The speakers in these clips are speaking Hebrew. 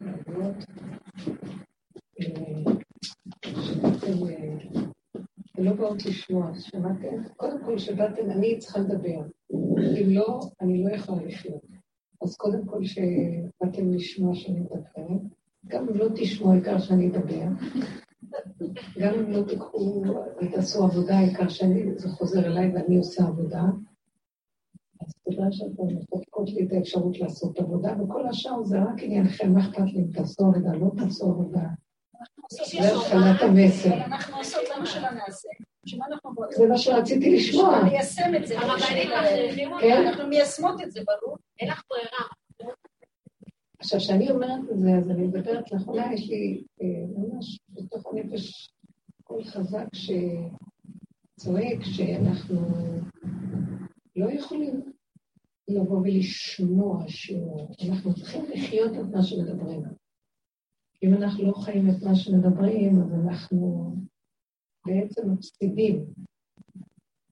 בעבודות, אה, שבאתם, ולא באות לשמוע, שמעתם? קודם כל, שבאתם, אני צריכה לדבר. אם לא, אני לא יכולה לחיות. אז קודם כל, שבאתם לשמוע שאני מדבר, גם אם לא תשמעו, העיקר שאני אדבר. גם אם לא תיקחו ותעשו עבודה, העיקר שאני, זה חוזר אליי ואני עושה עבודה. תודה שאתם מספקות לי את האפשרות לעשות עבודה, וכל השאר זה רק עניינכם, מה אכפת לי אם תעשו עבודה, לא תעשו עבודה. זה התחלת המסר. אנחנו עושות, למה שלא נעשה? זה מה שרציתי לשמוע. אנחנו ניישם את זה. כן. אנחנו מיישמות את זה, ברור. אין לך ברירה. עכשיו, כשאני אומרת את זה, אז אני מדברת לאחרונה, יש לי אה, ממש בתוך הנפש קול חזק שצועק שאנחנו לא יכולים לבוא ולשמוע שיעור. אנחנו צריכים לחיות את מה שמדברים. אם אנחנו לא חיים את מה שמדברים, אז אנחנו בעצם מפסידים.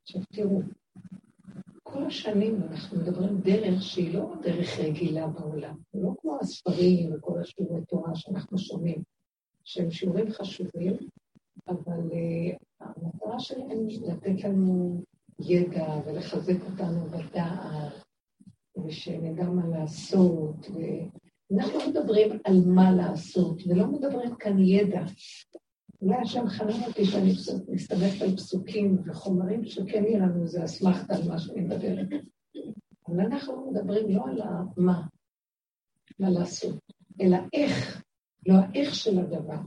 עכשיו תראו, כל השנים אנחנו מדברים דרך שהיא לא דרך רגילה בעולם, לא כמו הספרים וכל השיעורי תורה שאנחנו שומעים, שהם שיעורים חשובים, אבל uh, המטרה שלהם היא לתת לנו ידע ולחזק אותנו בדעת, ושנדע מה לעשות, ואנחנו לא מדברים על מה לעשות, ולא מדברים כאן ידע. אולי השם חנן אותי שאני מסתמכת על פסוקים וחומרים שכן יהיה לנו איזה אסמכתה על מה שאני מדברת. אבל אנחנו מדברים לא על המה, מה לעשות, אלא איך, לא האיך של הדבר.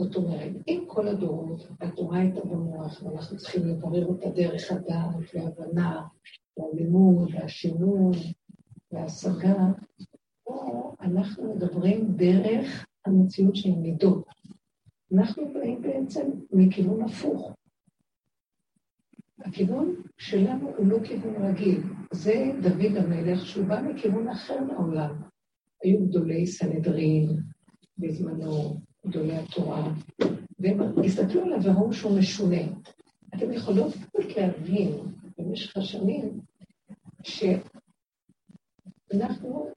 זאת אומרת, אם כל הדורות, התורה הייתה במוח, ואנחנו צריכים לברר אותה דרך הדעת והבנה, והלימוד, והשינוי, וההשגה, פה אנחנו מדברים דרך המציאות של מידות. אנחנו באים בעצם מכיוון הפוך. הכיוון שלנו הוא לא כיוון רגיל. זה דוד המלך, שהוא בא מכיוון אחר לעולם. היו גדולי סנהדרין בזמנו, גדולי התורה, והם הסתכלו עליו וראו שהוא משונה. אתם יכולות קצת להבין במשך השנים שאנחנו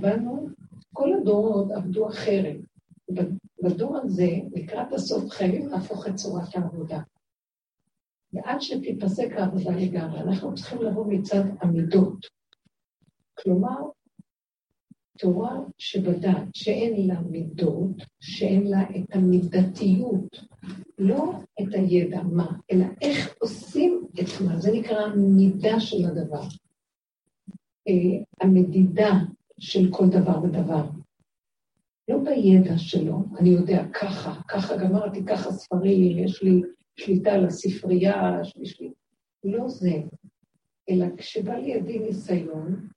באנו, כל הדורות עבדו אחרת. בדור הזה, לקראת הסוף, חייבים להפוך את צורת העבודה. ועד שתיפסק העבודה לגמרי, אנחנו צריכים לבוא מצד המידות. כלומר, תורה שבדעת, שאין לה מידות, שאין לה את המידתיות, לא את הידע מה, אלא איך עושים את מה, זה נקרא המידה של הדבר. אה, המדידה של כל דבר ודבר. לא בידע שלו, אני יודע ככה, ככה גמרתי, ככה ספרים, יש לי שליטה על הספרייה, יש לי... לא זה, אלא כשבא לידי ניסיון,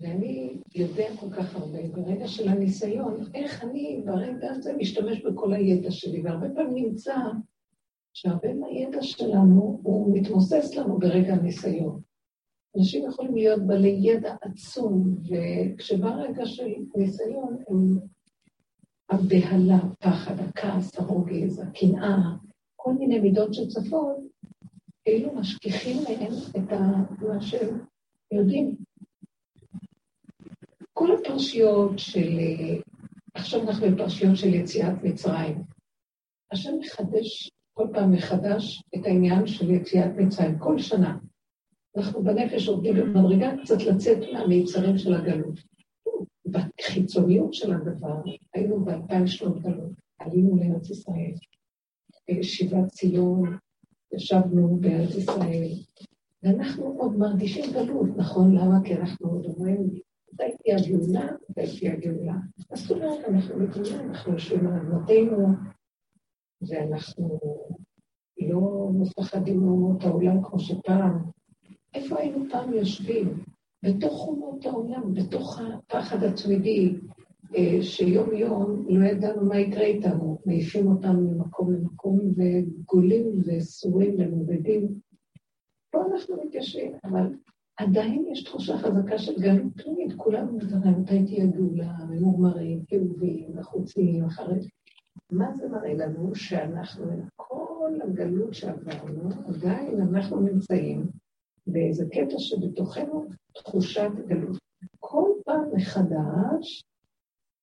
ואני יודע כל כך הרבה, ברגע של הניסיון, איך אני ברגע הזה משתמש בכל הידע שלי, והרבה פעמים נמצא שהרבה מהידע שלנו, הוא מתמוסס לנו ברגע הניסיון. אנשים יכולים להיות בעלי ידע עצום, וכשבא רגע של ניסיון, הם הבהלה, פחד, הכעס, הרוגז, הקנאה, כל מיני מידות שצפות, כאילו משכיחים מהם את מה שהם יודעים. כל הפרשיות של... עכשיו אנחנו בפרשיות של יציאת מצרים. השם מחדש כל פעם מחדש את העניין של יציאת מצרים, כל שנה. אנחנו בנפש עובדים במדרגה קצת לצאת מהמיצרים של הגלות. בחיצוניות של הדבר, היינו באלפיים שנות גלות, עלינו לארץ ישראל, שיבת ציון, ישבנו בארץ ישראל, ואנחנו עוד מרגישים גלות, נכון? למה? כי אנחנו עוד אומרים, תהיה הגאולה? תהיה הגאולה? אז זאת אומרת, אנחנו בגאולה, אנחנו יושבים על אדמתנו, ואנחנו לא מפחדים מאומות העולם כמו שפעם. איפה היינו פעם יושבים? בתוך אומות העולם, בתוך הפחד התמידי, אה, שיום-יום לא ידענו מה יקרה איתנו, מעיפים אותנו ממקום למקום וגולים וסורים ומובדים. פה אנחנו מתיישבים, אבל עדיין יש תחושה חזקה של גלות פנימית, כולנו מדברים, מתי תהיה גאולה, ממורמרים, כאובים, לחוצים, אחרי... מה זה מראה לנו? שאנחנו, עם כל הגלות שעברנו, עדיין אנחנו נמצאים באיזה קטע שבתוכנו תחושת גלות. כל מחדש,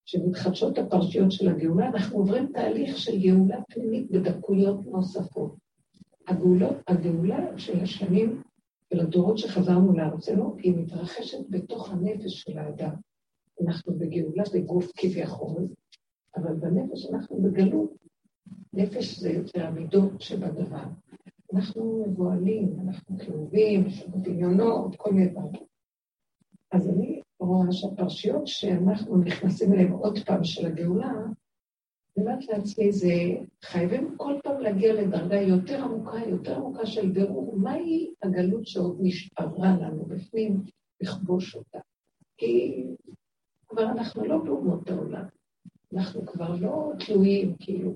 שמתחדשות הפרשיות של הגאולה, אנחנו עוברים תהליך של גאולה פנימית בדקויות נוספות. הגאולה של השנים של הדורות שחזרנו לארצנו, היא מתרחשת בתוך הנפש של האדם. אנחנו בגאולה בגוף כביכול, אבל בנפש אנחנו בגלות. נפש זה יותר המידות שבדבר. אנחנו מבוהלים, אנחנו כאובים, יש לנו דמיונות, כל מיני דברים. אז אני רואה שהפרשיות שאנחנו נכנסים אליהן עוד פעם של הגאולה, אומרת לעצמי, זה חייבים כל פעם להגיע לדרגה יותר עמוקה, יותר עמוקה של בירור, מהי הגלות שעוד נשארה לנו בפנים, לכבוש אותה. כי כבר אנחנו לא באומות העולם, אנחנו כבר לא תלויים כאילו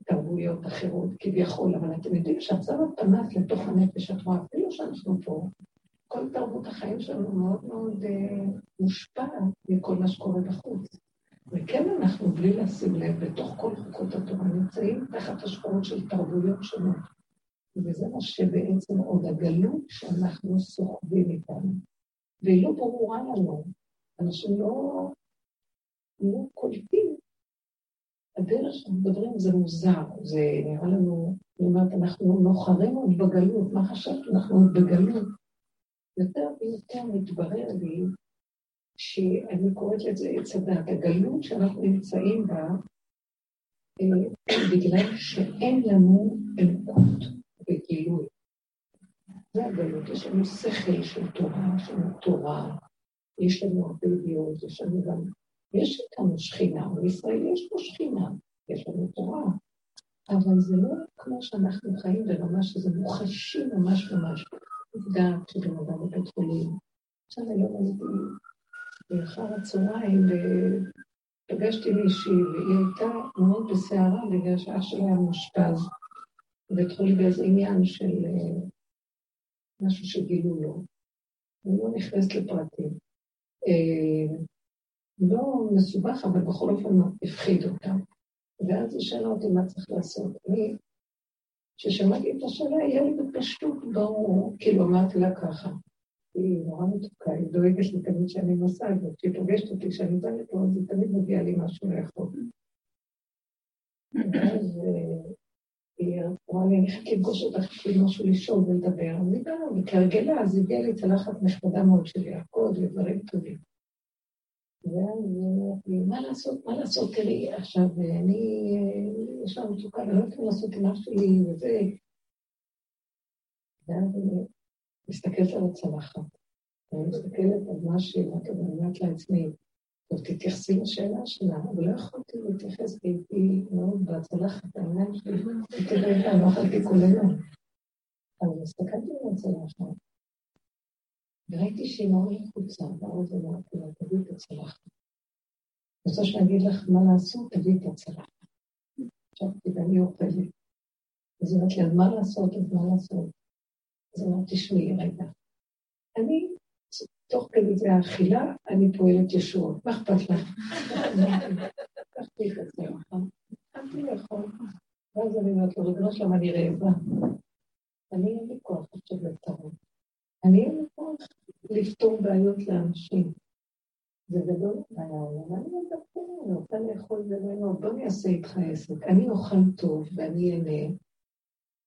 בתרבויות אחרות כביכול, אבל אתם יודעים שהצו הפנס לתוך הנפש, את רואה, אפילו שאנחנו פה, כל תרבות החיים שלנו מאוד מאוד אה, מושפעת מכל מה שקורה בחוץ. וכן אנחנו, בלי לשים לב, בתוך כל חוקות התורה, נמצאים תחת השפעות של תרבויות שונות. וזה מה שבעצם עוד הגלות שאנחנו סוחבים איתנו. והיא לא ברורה לנו. אנשים לא, לא קולטים. הדרך שאנחנו מדברים זה מוזר, זה נראה לנו, אני אומרת, אנחנו נוחרים עוד בגלות, מה חשבת? אנחנו עוד בגלות. יותר ויותר מתברר לי שאני קוראת לזה עץ הדת, הגלות שאנחנו נמצאים בה, אה, בגלל שאין לנו אלוקות וגילוי. זה הגלות, יש לנו שכל של תורה, יש לנו תורה, יש לנו הרבה ידיעות, יש לנו גם, יש איתנו שכינה, בישראל יש פה שכינה, יש לנו תורה, אבל זה לא כמו שאנחנו חיים ברמה שזה מוחשי ממש ממש. עובדה, כשבן אדם בבית חולים, עכשיו היום הייתי באחר הצהריים, ופגשתי מישהי, והיא הייתה מאוד בסערה בגלל שאח שלה היה מאושפז בבית חולים באיזה עניין של אה, משהו שגילו לו. אני לא נכנסת לפרטים. אה, לא מסובך, אבל בכל אופן הפחיד אותה. ואז היא שאלה אותי מה צריך לעשות. אני, כששמעתי את השאלה, היה לי בפשטות ברור, כאילו אמרתי לה ככה, היא נורא מתוקה, היא דואגת לי תמיד שאני נוסעת, וכשהיא פוגשת אותי כשאני באה לפה, אז היא תמיד מביאה לי משהו לאכול. ואז אה, היא אמרה לי, אני חייבת לפגוש אותך, יש לי משהו לשאול ולדבר. אני באה, וכהרגלה, אז הביאה לי צלחת נכבדה מאוד של ירקות ודברים טובים. ואז מה לעשות, מה לעשות, תראי, עכשיו, אני, אה, יש לנו מצוקה, ואני לא יודעת מה לעשות עם אח שלי, וזה... ואז אני מסתכלת על הצלחת, אני מסתכלת על מה שהיא אמרת, ואני אומרת לעצמי, טוב, תתייחסי לשאלה שלה, אבל לא יכולתי להתייחס, כי הייתי מאוד בצלחת, העניין שלי, תראה, לא אכלתי כל היום. אבל הסתכלתי על הצלחת, וראיתי שהיא מאוד לחוצה, ואז אמרתי לה, תביאי את הצלחת. אני רוצה שאני אגיד לך מה לעשות, תביאי את הצלחת. חשבתי, ואני אוכלת. אז אמרתי לי, אז מה לעשות, אז מה לעשות? אז אמרתי, תשמעי רגע. אני, תוך כדי זה האכילה, אני פועלת ישועות. מה אכפת לך? לקחתי את הצלחת, התחלתי לאכול. ואז אני אומרת לו, ריבונו שלמה, אני רעבה. אני אין לי כוח עכשיו לטרור. אני אין לי כוח לפתור בעיות לאנשים. זה גדול עליי העולם, אני מדברת, אני רוצה לאכול ולנות, בוא אני אעשה איתך עסק. אני אוכל טוב ואני אהנה,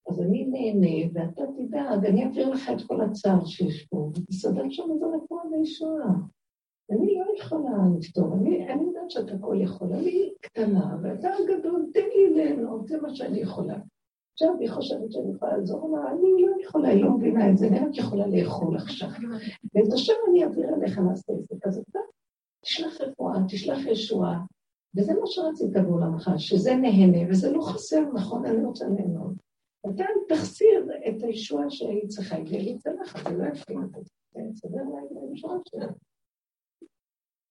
אז אני נהנה, ואתה תדאג, אני אעביר לך את כל הצער שיש פה, ותסדר שם איזה רפואה וישועה. אני לא יכולה לפתור, אני, אני יודעת שאתה הכל יכול, אני קטנה, ואתה גדול, תן לי ליהנות, זה מה שאני יכולה. עכשיו היא חושבת שאני יכולה לעזור לה, אני לא יכולה, היא לא מבינה את זה, אני רק יכולה לאכול עכשיו. ואת השם אני אעביר אליך לעשות עסק, אז אתה תשלח רפואה, תשלח ישועה, וזה מה שרצית בעולמך, שזה נהנה, וזה לא חסר, נכון? אני רוצה ליהנות. אתה תחסיר את הישועה שהיא צריכה, היא לי צלחת, זה לא יפים את זה, תסדר לה את הישועה שלה.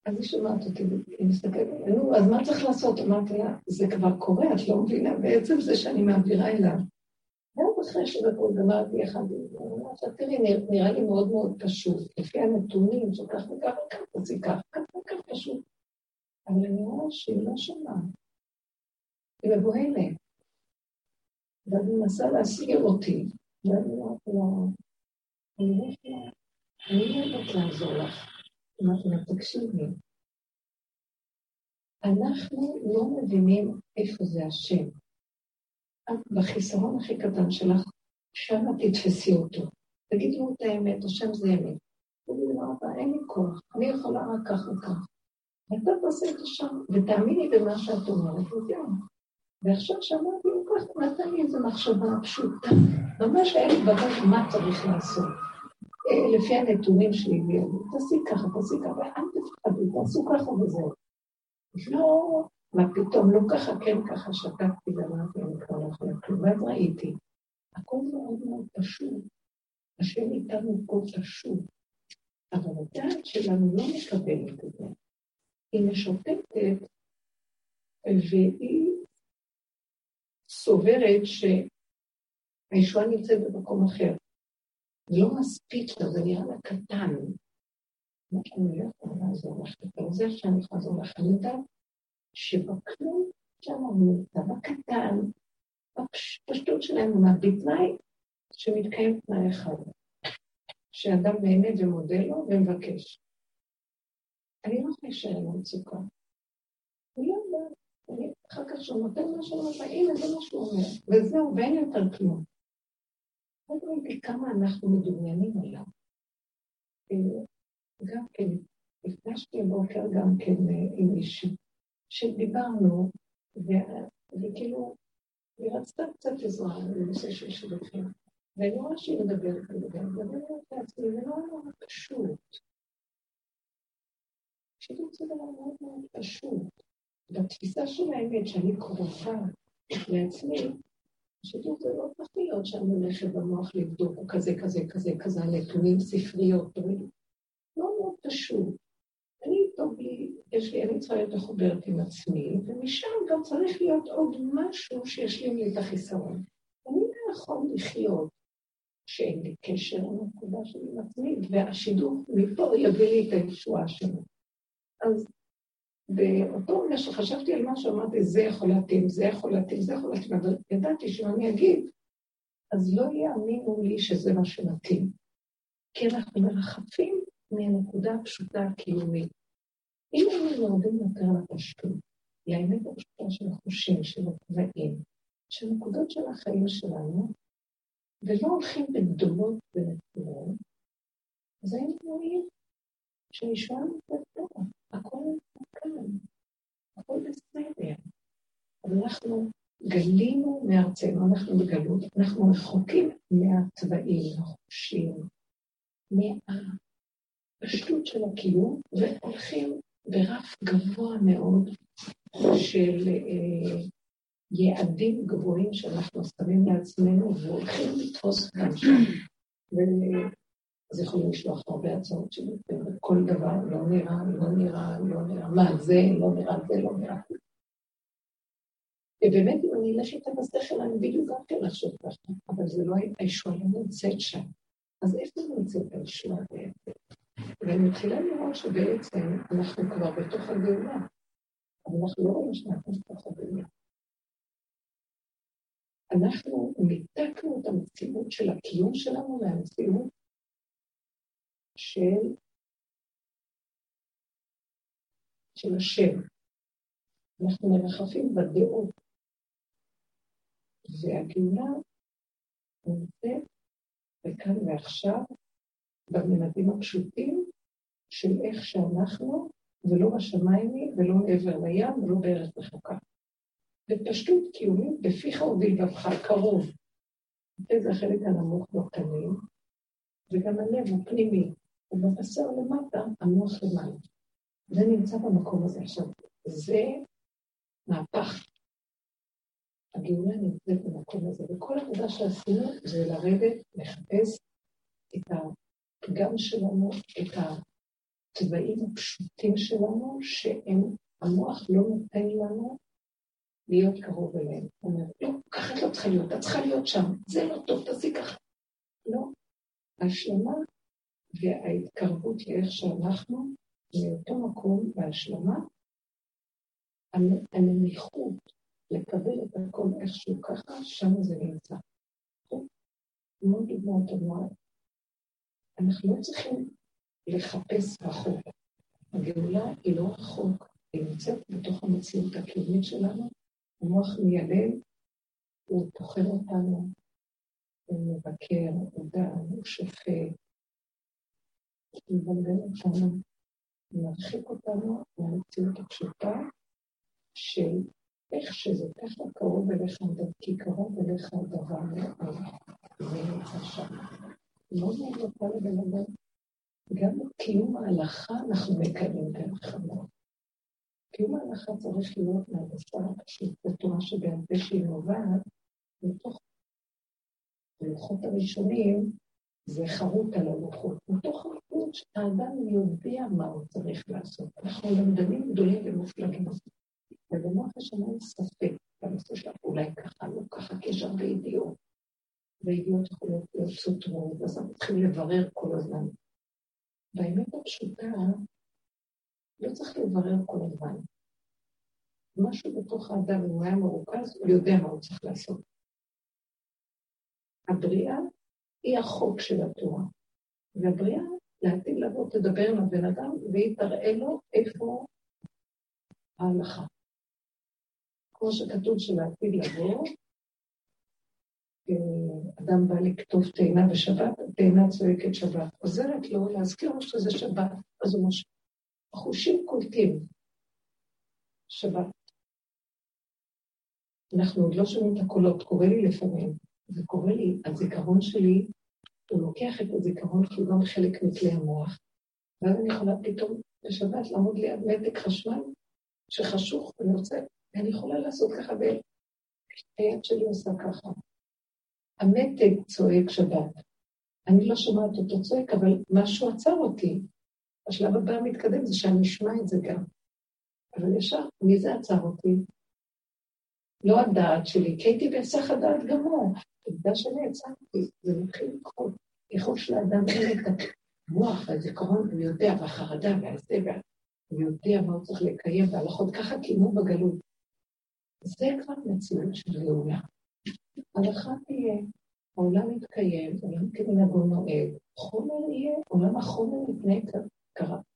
אז היא שומעת אותי, היא מסתכלת, נו, אז מה צריך לעשות? אמרתי לה, זה כבר קורה, את לא מבינה, בעצם זה שאני מעבירה אליו. ואז אחרי שדקות גמרתי אחד, אמרתי תראי, נראה לי מאוד מאוד פשוט, לפי הנתונים שכך וכך וכך, תעשי כך, כך וכך פשוט. אבל אני רואה שהיא לא שומעת. היא מבוהלת. ואני מנסה להסעיר אותי. ואני אומרת לה, אני לא יודעת לעזור לך. אמרתי לה, תקשיבי, אנחנו לא מבינים איפה זה השם. את בחיסרון הכי קטן שלך, שם תתפסי אותו. תגידי לו את האמת, השם זה אמת. תגידי לו, אבא, אין לי כוח, אני יכולה רק כך וכך. ואתה תעשה את השם, ותאמיני במה שאת אומרת, וזהו. ועכשיו שאמרתי לו כך, נתן לי איזו מחשבה פשוטה. ממש היה לי בראש מה צריך לעשות. אה, לפי הנתונים שלי, תעשי ככה, תעשי ככה, ואל תפחדי, תעשו ככה וזהו. לא, מה פתאום, לא ככה, כן ככה, שתקתי ואמרתי, אני כבר לא יכולה כלום. ואז ראיתי, הכל מאוד מאוד פשוט. השם איתנו פה פשוט. אבל הדעת שלנו לא מקבלת את זה. היא משוטטת, והיא סוברת שהישועה נמצאת במקום אחר. לא מספיק לה, זה נראה לה קטן. אני לא יכולה לעזור לך יותר, זה שאני יכולה לעזור לך. אני יודעת שבכלום שם הוא נמצא בקטן, בפשטות שלנו, בתנאי שמתקיים תנאי אחד, שאדם נהנה ומודה לו ומבקש. אני לא יכולה להישאר עם המצוקה. אני לא יודעת, אני אחר כך שהוא נותן מה שהוא אומר, הנה זה מה שהוא אומר, וזהו, ואין יותר כלום. לא ראיתי כמה אנחנו מדומיינים עליו. אה, גם כן, נפגשתי הבוקר גם כן אה, עם מישהי, שדיברנו, וכאילו, היא רצתה קצת עזרה בנושא של שידוכים. ואני רואה שהיא מדברת על זה, מדברת לעצמי, זה לא נורא פשוט. שידוך זה דבר מאוד מאוד פשוט. בתפיסה של האמת, שאני קרובה לעצמי, שידוך זה לא צריך להיות שאני הולכת במוח לבדוק, הוא כזה, כזה, כזה, כזה, נתונים, ספריות, לא מאוד פשוט. אני, טוב לי, יש לי, אני צריכה להיות מחוברת עם עצמי, ומשם גם צריך להיות עוד משהו שישלים לי את החיסרון. אני לא יכול לחיות שאין לי קשר לנקודה שלי עם עצמי, והשידור מפה יביא לי את הישועה שלו. אז באותו רגע שחשבתי על משהו, אמרתי, זה יכול להתאים, זה יכול להתאים, זה יכול להתאים, אבל ידעתי שאם אני אגיד, אז לא יאמינו לי שזה מה שמתאים. כי אנחנו מרחפים מהנקודה הפשוטה הקיומית. אם היינו יורדים יותר לפשטות, לאמת הפשוטה של החושים, של התוואים, של נקודות של החיים שלנו, ולא הולכים בגדולות ונקודות, אז היינו רואים שהישועה נמצאת פה, הכל כאן, הכל בסדר. אבל אנחנו גלינו מארצנו, אנחנו בגלות, אנחנו רחוקים מהתוואים, החושים, מהפשטות של הקיום, והולכים ברף גבוה מאוד של אה, יעדים גבוהים שאנחנו שמים לעצמנו והולכים לתפוס אותם שם. אז יכולים לשלוח הרבה הצעות שלי, וכל דבר לא נראה, לא נראה, לא נראה, מה זה, לא נראה, זה לא נראה. ובאמת, אם אני אלך איתה בשכל, אני בדיוק גם כן לחשוב ככה, אבל זה לא, הישועה לא נמצאת שם. אז איפה נמצאת הישועה בעצם? ואני מתחילה לראות שבעצם אנחנו כבר בתוך הגאולה, אבל אנחנו לא רואים שאנחנו בתוך הגאולה. אנחנו ניתקנו את המציאות של הקיום שלנו מהמציאות של, של השם. אנחנו מרחפים בדעות. והגאולה נמצאת בכאן ועכשיו, בממדים הפשוטים של איך שאנחנו, ולא בשמיים ולא מעבר לים ולא בארץ רחוקה. בפשטות קיומית, בפיך ובלבבך, קרוב. זה החלק הנמוך בקנים, וגם הלב הוא פנימי, ובבשר למטה, המוח למעלה. זה נמצא במקום הזה. עכשיו, זה מהפך. הגאולה נמצאת במקום הזה, וכל העבודה שעשינו זה לרדת, לחפש את הפגם שלנו, את התוואים הפשוטים שלנו, שהם, המוח לא נותן לנו להיות קרוב אליהם. הוא אומר, לא, ככה את לא צריכה להיות, את צריכה להיות שם, זה לא טוב, תעשי ככה. לא. השלמה וההתקרבות לאיך שאנחנו, מאותו מקום בהשלמה, הנמיכות לקבל את הכל איכשהו ככה, שם זה נמצא. מאוד דוגמאות אמרת. אנחנו לא צריכים לחפש רחוק, הגאולה היא לא רחוק, היא נמצאת בתוך המציאות הקיומית שלנו, המוח מיילל, הוא טוחן אותנו, הוא מבקר, הוא דן, הוא שופט, הוא מבלבל אותנו, מרחיק אותנו מהמציאות הפשוטה של איך שזה ככה קרוב אליך, כי קרוב אליך הדבר מאוד, ונמצא שם. מאוד מאוד נוכל לבן אדם. גם קיום ההלכה אנחנו מקיימים דרך המוח. קיום ההלכה צריך להיות מהבשר הפשוט, בתורה שבעל פה שהיא נובעת מתוך הלוחות הראשונים, זה חרוט על הלוחות. מתוך הלוחות האדם יודע מה הוא צריך לעשות. אנחנו למדנים גדולים ומופלגים. ובמוח השמיים ספק בנושא של אולי ככה, לא ככה, כי יש הרבה ידיעות. וידיעות יכולות להיות סותרות, אז אנחנו צריכים לברר כל הזמן. באמת הפשוטה, לא צריך לברר כל הזמן. משהו בתוך האדם, אם הוא היה מרוכז, הוא יודע מה הוא צריך לעשות. הבריאה היא החוק של התורה. והבריאה, לעתיד לבוא, תדבר עם הבן אדם, והיא תראה לו איפה ההלכה. כמו שכתוב שלעתיד לבוא, אדם בא לכתוב תאנה בשבת, תאנה צועקת שבת. עוזרת לו להזכיר לו שזה שבת, אז הוא מושך. החושים קולטים שבת. אנחנו עוד לא שומעים את הקולות, קורה לי לפעמים. זה קורה לי, הזיכרון שלי, הוא לוקח את הזיכרון כי הוא גם חלק מכלי המוח, ואז אני יכולה פתאום בשבת לעמוד ליד מתק חשמל שחשוך, ואני רוצה, ואני יכולה לעשות ככה, והיד שלי עושה ככה. המתג צועק שבת. אני לא שומעת אותו צועק, אבל משהו עצר אותי. השלב הבא המתקדם זה שאני אשמע את זה גם. אבל ישר, מי זה עצר אותי? לא הדעת שלי, כי הייתי בהיסח הדעת גמור. עובדה שנעצרתי, זה מתחיל לקרות. ככל שלאדם אין את המוח והזיכרון, הוא יודע, והחרדה והזה, הוא יודע מה הוא צריך לקיים, והלכות ככה קיימו בגלות. זה כבר מציאות של גאולה. הלכה תהיה, העולם יתקיים, עולם כמנהגו נוהג, חומר יהיה, עולם החומר יתנהג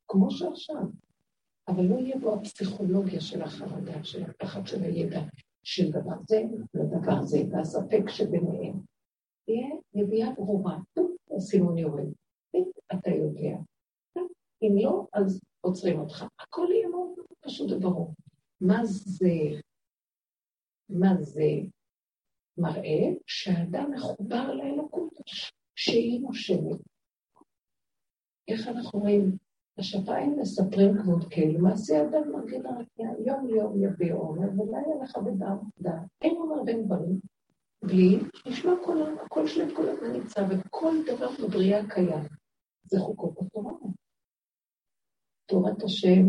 כמו שעכשיו. אבל לא יהיה בו הפסיכולוגיה של החרדה, של הפחד של הידע, של דבר זה לדבר זה, והספק שביניהם. תהיה נביאה ברורה, הסימון יורד. אתה יודע. אם לא, אז עוצרים אותך. הכל יהיה מאוד פשוט וברור. מה זה, מה זה מראה שהאדם מחובר לאלוקות, שהיא נושמת. איך אנחנו רואים? השפיים מספרים כבוד כאילו, מעשי אדם מרגיל הרקיע, יום יום יביא עומר, לך בדם דם. אין אומר בין דברים, בלי נשמע כל הקול שלהם כל הזמן נמצא, וכל דבר בבריאה קיים. זה חוקות התורה. תורת השם,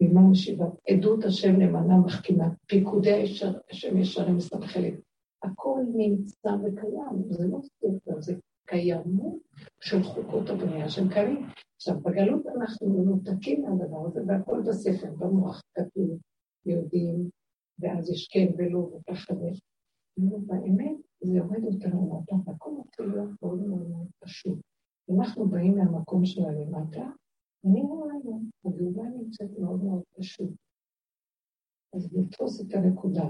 אימה משיבת, עדות השם נאמנה מחכימה, פיקודי השם ישרים מסתבכלים. הכל נמצא וקיים, זה לא ספר, זה קיימות של חוקות הבנייה שהם קיימים. עכשיו, בגלות אנחנו מנותקים מהדבר הזה, והכל בספר, במוח כתוב, יודעים, ואז יש כן ולא וככה ו... באמת, זה יורד יותר למטה, והכל מתחיל להיות מאוד מאוד פשוט. אנחנו באים מהמקום של הלמטה, אני רואה היום, הגאולה נמצאת מאוד מאוד פשוט. אז לתפוס את הנקודה.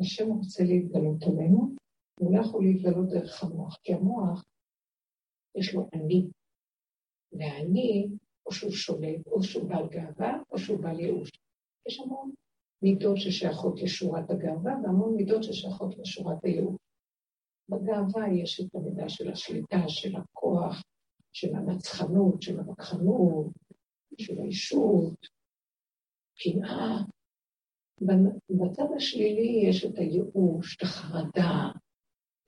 השם רוצה להתגלות עלינו, הוא לא יכול להתגלות דרך המוח, כי המוח, יש לו אני, והאני, או שהוא שולט, או שהוא בעל גאווה, או שהוא בעל ייאוש. יש המון מידות ששייכות לשורת הגאווה, והמון מידות ששייכות לשורת הייאוש. בגאווה יש את המידה של השליטה, של הכוח, של הנצחנות, של המכחנות, של האישות, קנאה, בצד השלילי יש את הייאוש, את החרדה,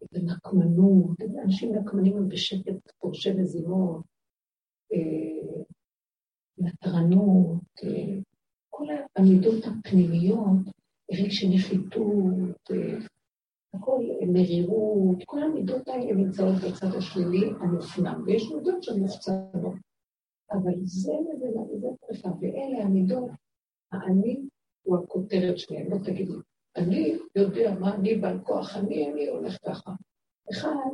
את הנקמנות, אנשים נקמנים הם בשקט פורשי מזימות, אה, נטרנות, אה, כל המידות הפנימיות, רגשי נחיתות, אה, הכל מרירות, כל המידות האלה נמצאות בצד השלילי המופנם, ויש מידות שהן מוחצנות. אבל זה נבלה וזה טרפה, ואלה המידות, האני הוא הכותרת שלהם, לא תגידו, אני יודע מה אני בעל כוח, אני, אני הולך ככה. אחד,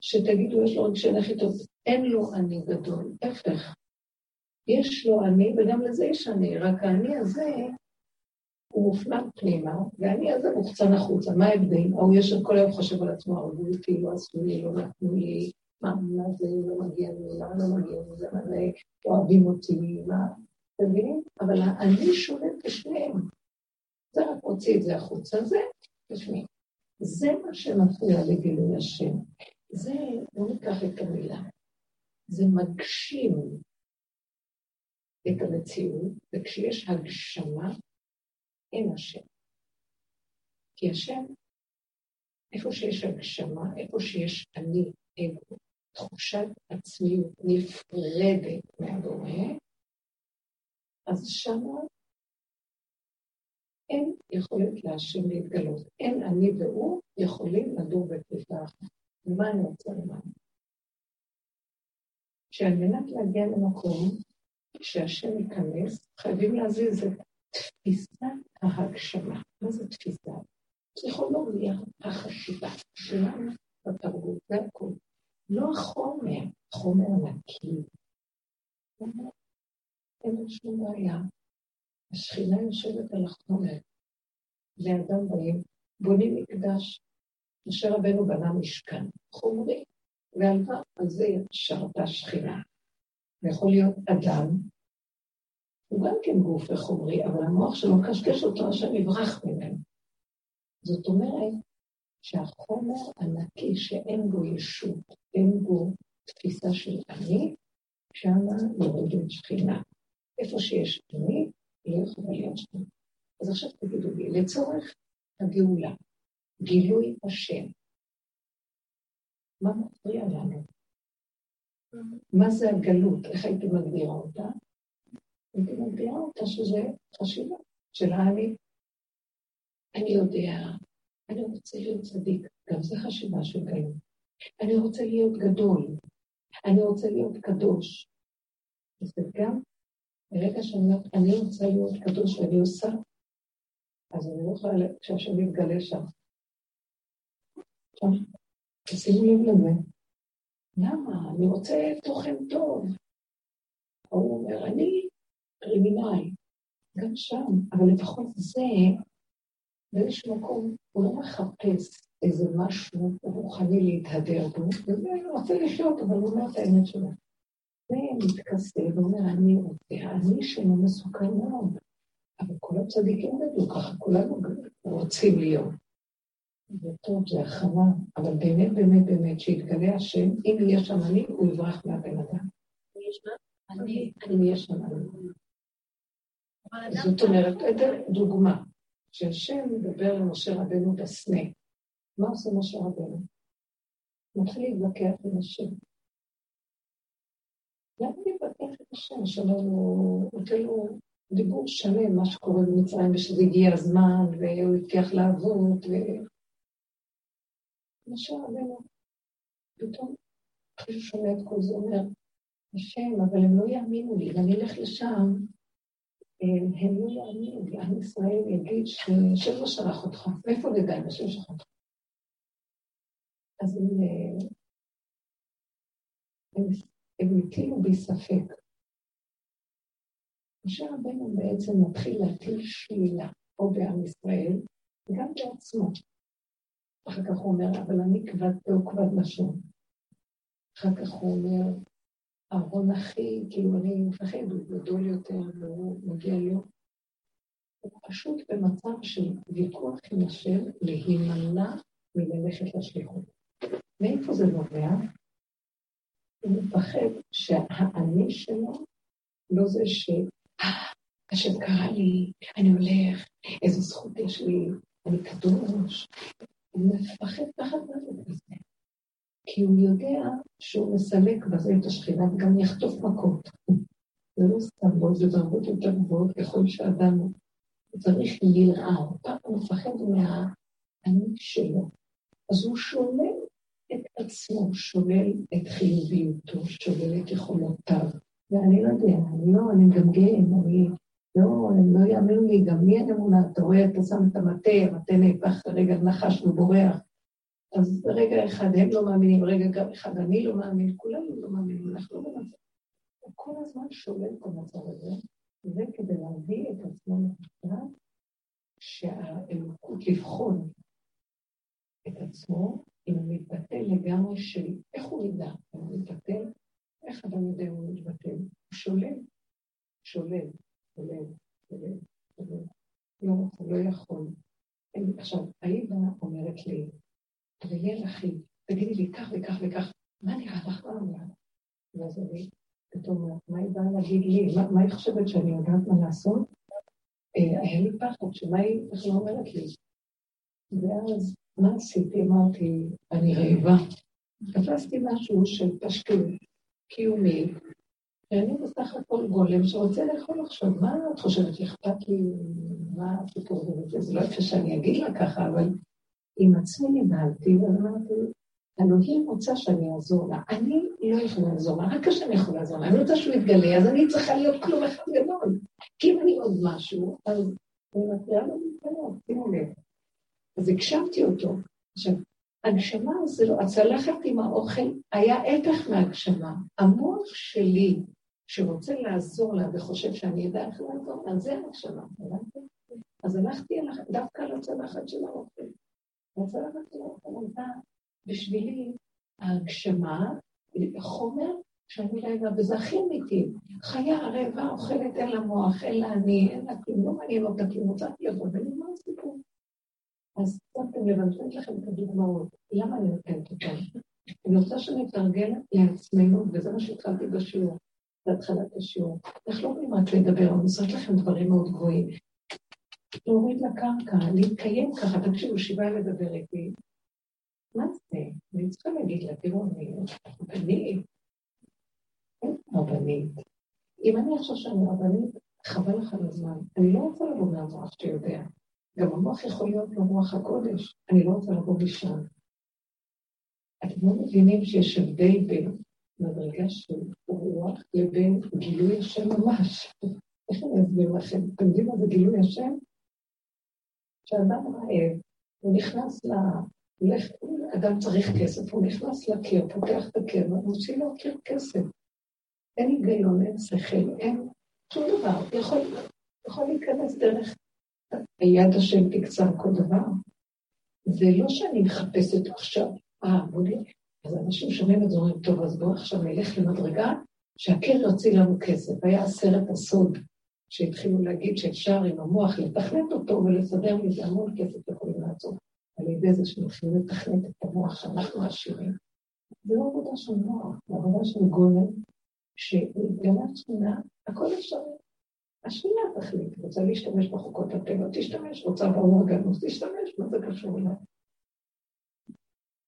שתגידו, יש לו רגשי נחיתות, אין לו אני גדול, ההפך. יש לו אני, וגם לזה יש אני, רק האני הזה הוא מופנם פנימה, והאני הזה מוחצן החוצה. מה ההבדל? ההוא יושב כל היום חושב על עצמו, אותי, לא עשו לי, לא נתנו לי, מה, מה זה, לא מגיע לי, למה לא מגיע לי, זה מה זה, אוהבים אותי, מה, אתם מבינים? אבל האני שולט בשניהם. זה רק מוציא את זה החוצה, זה בשניהם. זה מה שמפריע לגילוי השם. זה, בואו ניקח את המילה, זה מגשים את המציאות, וכשיש הגשמה, אין השם. כי השם, איפה שיש הגשמה, איפה שיש אני, אגו, תחושת עצמיות נפרדת מהבורא, אז שמה אין יכולת להשם להתגלות. אין אני והוא יכולים לדור בפריטה אחת. ומה אני רוצה לומר? שעל מנת להגיע למקום שהשם ייכנס, חייבים להזיז את תפיסת ההגשמה. מה זה תפיסה? פסיכולוגיה, החשיבה שלנו בתרבות, זה הכול. לא החומר, חומר נקי. אין לו שום בעיה. השכינה יושבת על החומר. בני אדם באים, בונים מקדש. משה רבנו בנה משכן חומרי, ועל זה שרתה שכינה. זה יכול להיות אדם, הוא גם כן גוף וחומרי, אבל המוח שלו מקשקש אותו, השם יברח ממנו. זאת אומרת שהחומר הנקי שאין בו ישות, אין בו תפיסה של אני, שמה יורדת שכינה. איפה שיש אני, להיות שכינה. אז עכשיו תגידו לי, לצורך הגאולה, גילוי השם, מה מפריע לנו? מה זה הגלות? איך הייתי מגדירה אותה? הייתי מגדירה אותה שזה חשיבה של האני. אני יודע, אני רוצה להיות צדיק, גם זה חשיבה של גלות. אני רוצה להיות גדול, אני רוצה להיות קדוש. וזה גם, ברגע שאני אומרת, אני רוצה להיות קדוש ואני עושה, אז אני לא יכולה שהשם יתגלה שם. תשימו לב לזה. למה? אני רוצה תוכן טוב. הוא אומר, אני קרימינאי, גם שם, אבל לפחות זה, באיזשהו מקום, הוא לא מחפש איזה משהו רוחני להתהדר בו, הוא רוצה לחיות, אבל הוא אומר את האמת שלו. ומתכסה ואומר, אני רוצה, אני שלו מסוכן מאוד. אבל כל הצדיקים גדלו ככה, כולנו רוצים להיות. זה טוב, זה הכנה, אבל באמת, באמת, באמת, שיתגלה השם, אם יהיה שם אני, הוא יברח מהבן אדם. אם יהיה שם אני. זאת אומרת, דוגמה, כשהשם מדבר למשה רבנו בסנה, מה עושה משה רבנו? מתחיל להתווכח עם השם. למה להתווכח עם השם? שלנו, נותן לו דיבור שלם, מה שקורה במצרים, ושזה הגיע הזמן, והוא הבטיח לעבוד, ו... משה רבנו, פתאום אחרי שהוא שומע את כל זה, אומר, השם, אבל הם לא יאמינו לי, ואני אלך לשם, הם לא יאמינו לי, עם ישראל יגיד שהשם לא שלח אותך, מאיפה נדע אם השם שלח אותך? אז הם, הם, הם הטילו בי ספק. משה רבנו בעצם מתחיל להטיל שלילה, או בעם ישראל, וגם בעצמו. אחר כך הוא אומר, אבל אני כבד פה וכבד לשון. אחר כך הוא אומר, אהרון אחי, כאילו אני מפחד, הוא גדול יותר והוא מגיע לו. הוא פשוט במצב של ויכוח עם השם להימנע מללכת לשליחות. מאיפה זה נובע? הוא מפחד שהאני שלו לא זה ש... השם קרא לי, אני הולך, איזה זכות יש לי, אני קדוש, הוא מפחד פחד מוות מזה. כי הוא יודע שהוא מסלק בזה את השכינה וגם יחטוף מכות. זה לא סתם בו, זה דרגות יותר גבוהות ככל שאדם צריך יראה. פעם הוא מפחד מהאני שלו. אז הוא שולל את עצמו, שולל את חיוביותו, שולל את יכולותיו. ואני לא יודע, אני לא, אני גם גאה, אני לא, לא יאמינו לי, גם מי אין אמונה? אתה רואה, אתה שם את המטה, המטה נהפך לרגע נחש ובורח. אז ברגע אחד הם לא מאמינים, רגע גם אחד אני לא מאמין, כולנו לא מאמינים, אנחנו לא במצב. הוא כל הזמן שולל את המצב הזה, זה כדי להביא את עצמו למצב שהאלוקות לבחון את עצמו, אם הוא מתבטל לגמרי של איך הוא ידע, אם הוא מתבטל, איך אדם יודע אם הוא מתבטל? הוא שולל, שולל, שולל, שולל, שולל. לא רוצה, לא יכול. עכשיו, האימא אומרת לי, יהיה אחי, תגידי לי כך וכך וכך, מה נראה לך? מה נראה? ואז אני פתאום, מה היא באה להגיד לי? מה היא חושבת שאני יודעת מה לעשות? אה, היה לי פחד, שמה היא בכלל אומרת לי? ואז מה עשיתי? אמרתי, אני רעבה. תפסתי משהו של פשטות קיומית, ואני בסך הכל גולם שרוצה לאכול עכשיו. מה את חושבת שאכפת לי? מה הסיפור הזה? זה לא יפה שאני אגיד לה ככה, אבל עם עצמי נבהלתי, ואמרתי, אלוהים רוצה שאני אעזור לה. אני לא יכולה לעזור לה, רק השם יכול לעזור לה. אני רוצה שהוא יתגלה, אז אני צריכה להיות כלום אחד גדול. כי אם אני עוד משהו, אז אני מפריעה לו להתגלות, שימו לב. אז הקשבתי אותו. עכשיו, הגשמה זה לא, הצלחת עם האוכל היה הפך מהגשמה. המוח שלי, שרוצה לעזור לה וחושב שאני יודע איך לעזור לה, זה הגשמה, אז הלכתי דווקא לצלחת של האוכל. והצלחת של האוכל הייתה בשבילי ההגשמה, חומר שאני רעבה, וזה הכי אמיתי. חיה רעבה אוכלת, אין לה מוח, אין לה אני, אין לה כלום, לא מעניין אותה כלום, רוצה לבוא ונגמר הסיפור. אז שמתם לב, אני נותנת לכם את הדוגמאות. למה אני נותנת אותן? אני רוצה שנתרגל לעצמנו, וזה מה שהתחלתי בשיעור, בהתחלת השיעור. אנחנו לא יכולים רק לדבר, אני עושה לכם דברים מאוד גבוהים. להוריד לקרקע, להתקיים ככה, תקשיבו, שבעה לדבר איתי. מה זה? אני צריכה להגיד לה, תראו, אני רבנית. אין רבנית. אם אני עכשיו שאני רבנית, חבל לך על הזמן. אני לא רוצה לבוא מהמוח שיודע. גם המוח יכול להיות במוח הקודש, אני לא רוצה לבוא משם. אתם לא מבינים שיש הבדל בין מדרגה של רוח לבין גילוי השם ממש. איך אני אסביר לכם? אתם יודעים מה זה גילוי השם? כשאדם רעב, הוא נכנס ל... אדם צריך כסף, הוא נכנס לקיר, פותח את הקיר, ומוציא לו קיר כסף. אין היגיון, אין שכל, אין שום דבר. יכול, יכול להיכנס דרך היד השם תקצר כל דבר. זה לא שאני מחפשת עכשיו, אה, בוא נראה. אז אנשים שומעים את זה, אומרים, טוב, אז בואו עכשיו נלך למדרגה שהקיר יוציא לנו כסף. היה סרט הסוד, שהתחילו להגיד שאפשר עם המוח לתכנת אותו ולסדר מזה המון כסף יכולים לעצור. על ידי זה שמתחילים לתכנת את המוח שאנחנו עשירים. זה לא עבודה של מוח, זה עבודה של גולם, שגם התמונה, הכל אפשרי. השנייה תחליט, רוצה להשתמש בחוקות הטבע, תשתמש, רוצה באורגנוס, תשתמש, מה זה קשור אליי?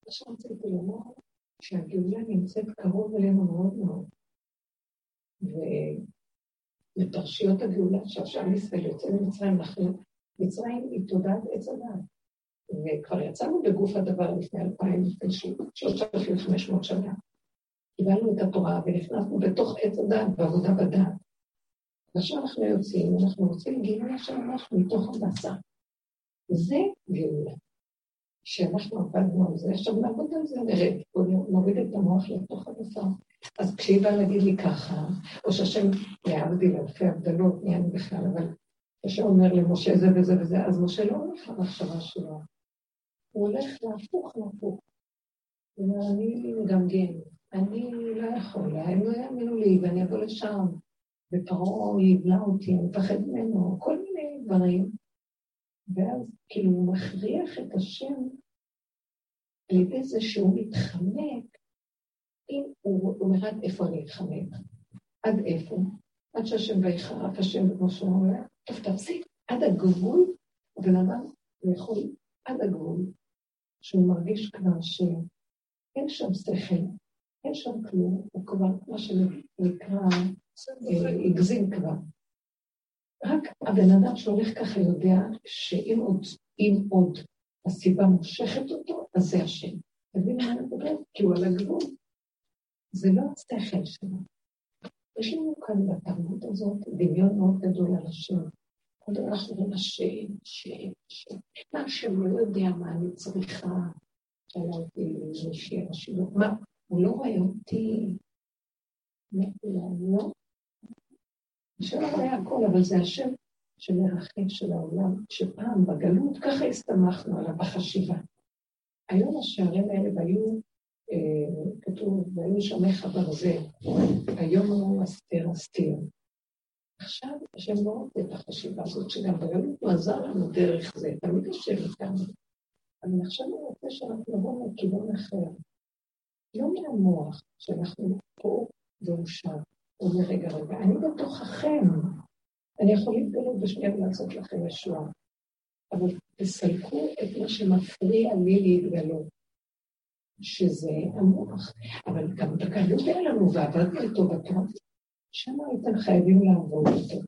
מה שרציתי לומר, שהגאולה נמצאת קרוב אלינו מאוד מאוד. ובפרשיות הגאולה, שעכשיו ישראל יוצא ממצרים, מצרים היא תודעת עץ הדת. וכבר יצאנו בגוף הדבר לפני אלפיים, שלושה אלפים חמש מאות שנה. קיבלנו את התורה ונכנסנו בתוך עץ הדת, בעבודה בדת. ועכשיו אנחנו יוצאים, אנחנו רוצים גאולה של ממש מתוך המסע. זה גאולה. שאנחנו עבדנו על זה, עכשיו נעבוד על זה, נרד, נוריד את המוח לתוך הבשר. אז כשהיא באה להגיד לי ככה, או שהשם, להבדיל אלפי הבדלות, מי אני בכלל, אבל כשהשם אומר למשה זה וזה וזה, אז משה לא הולך למחשבה שלו, הוא הולך להפוך להפוך. הוא אומר, אני מגמגם, אני לא יכול, הם לא יאמינו לי, ואני אבוא לשם, ופרעה יבלע אותי, אני מפחד ממנו, כל מיני דברים. ואז כאילו הוא מכריח את השם על ידי זה שהוא מתחמק, אם הוא אומר עד איפה אני אתחמק? עד איפה? עד שהשם ויחרף השם כמו שהוא אומר, טוב תפסיק, עד הגבול, הבן אדם יכול עד הגבול, שהוא מרגיש כבר שאין שם שכל, אין שם כלום, הוא כבר, מה שנקרא, הגזים כבר. רק הבן אדם שהולך ככה יודע שאם עוד, אם עוד הסיבה מושכת אותו, אז זה השם. אתה מבין מה אני מדברת? כי הוא על הגבול. זה לא השכל שלו. יש לנו כאן בתרבות הזאת דמיון מאוד גדול על השם. עוד אנחנו אומרים השם, השם, השם. מה השם לא יודע מה אני צריכה. שאלה אותי מישהי מה, הוא לא רואה אותי. לא. השם היה הכל, אבל זה השם שמרחב של העולם, שפעם בגלות ככה הסתמכנו עליו בחשיבה. היום השערים האלה והיו, אה, כתוב, והיו שמך ברזל, היום הוא אסתר אסתיר. עכשיו השם לא רוצה את החשיבה הזאת, שגם בגלות הוא עזר לנו דרך זה, תמיד השם איתנו. אבל עכשיו הוא רוצה שאנחנו נבוא מכיוון אחר. לא מהמוח, שאנחנו פה והוא שם. הוא אומר, רגע, רגע, אני בתוככם. אני יכול להתגלות בשנייה ולעשות לכם ישועה. אבל תסלקו את מה שמפריע לי להתגלות, שזה המוח. אבל גם בגלות היה לנו, ועבדנו איתו בטוב, שם הייתם חייבים לעבוד איתו.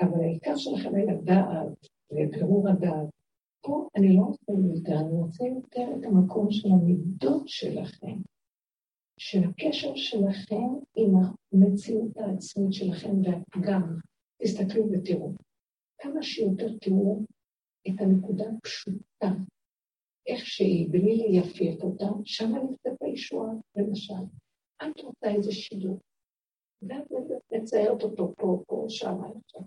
אבל העיקר שלכם היה דעת, ובירור הדעת. פה אני לא רוצה יותר, אני רוצה יותר את המקום של המידות שלכם, של הקשר שלכם עם המציאות העצמית שלכם והפגם. תסתכלו ותראו. כמה שיותר תראו את הנקודה הפשוטה, איך שהיא, בלי לייפייף אותה, שם נמצאת הישועה, למשל. את רוצה איזה שידור, ואת מציירת אותו פה, פה, שם, עכשיו.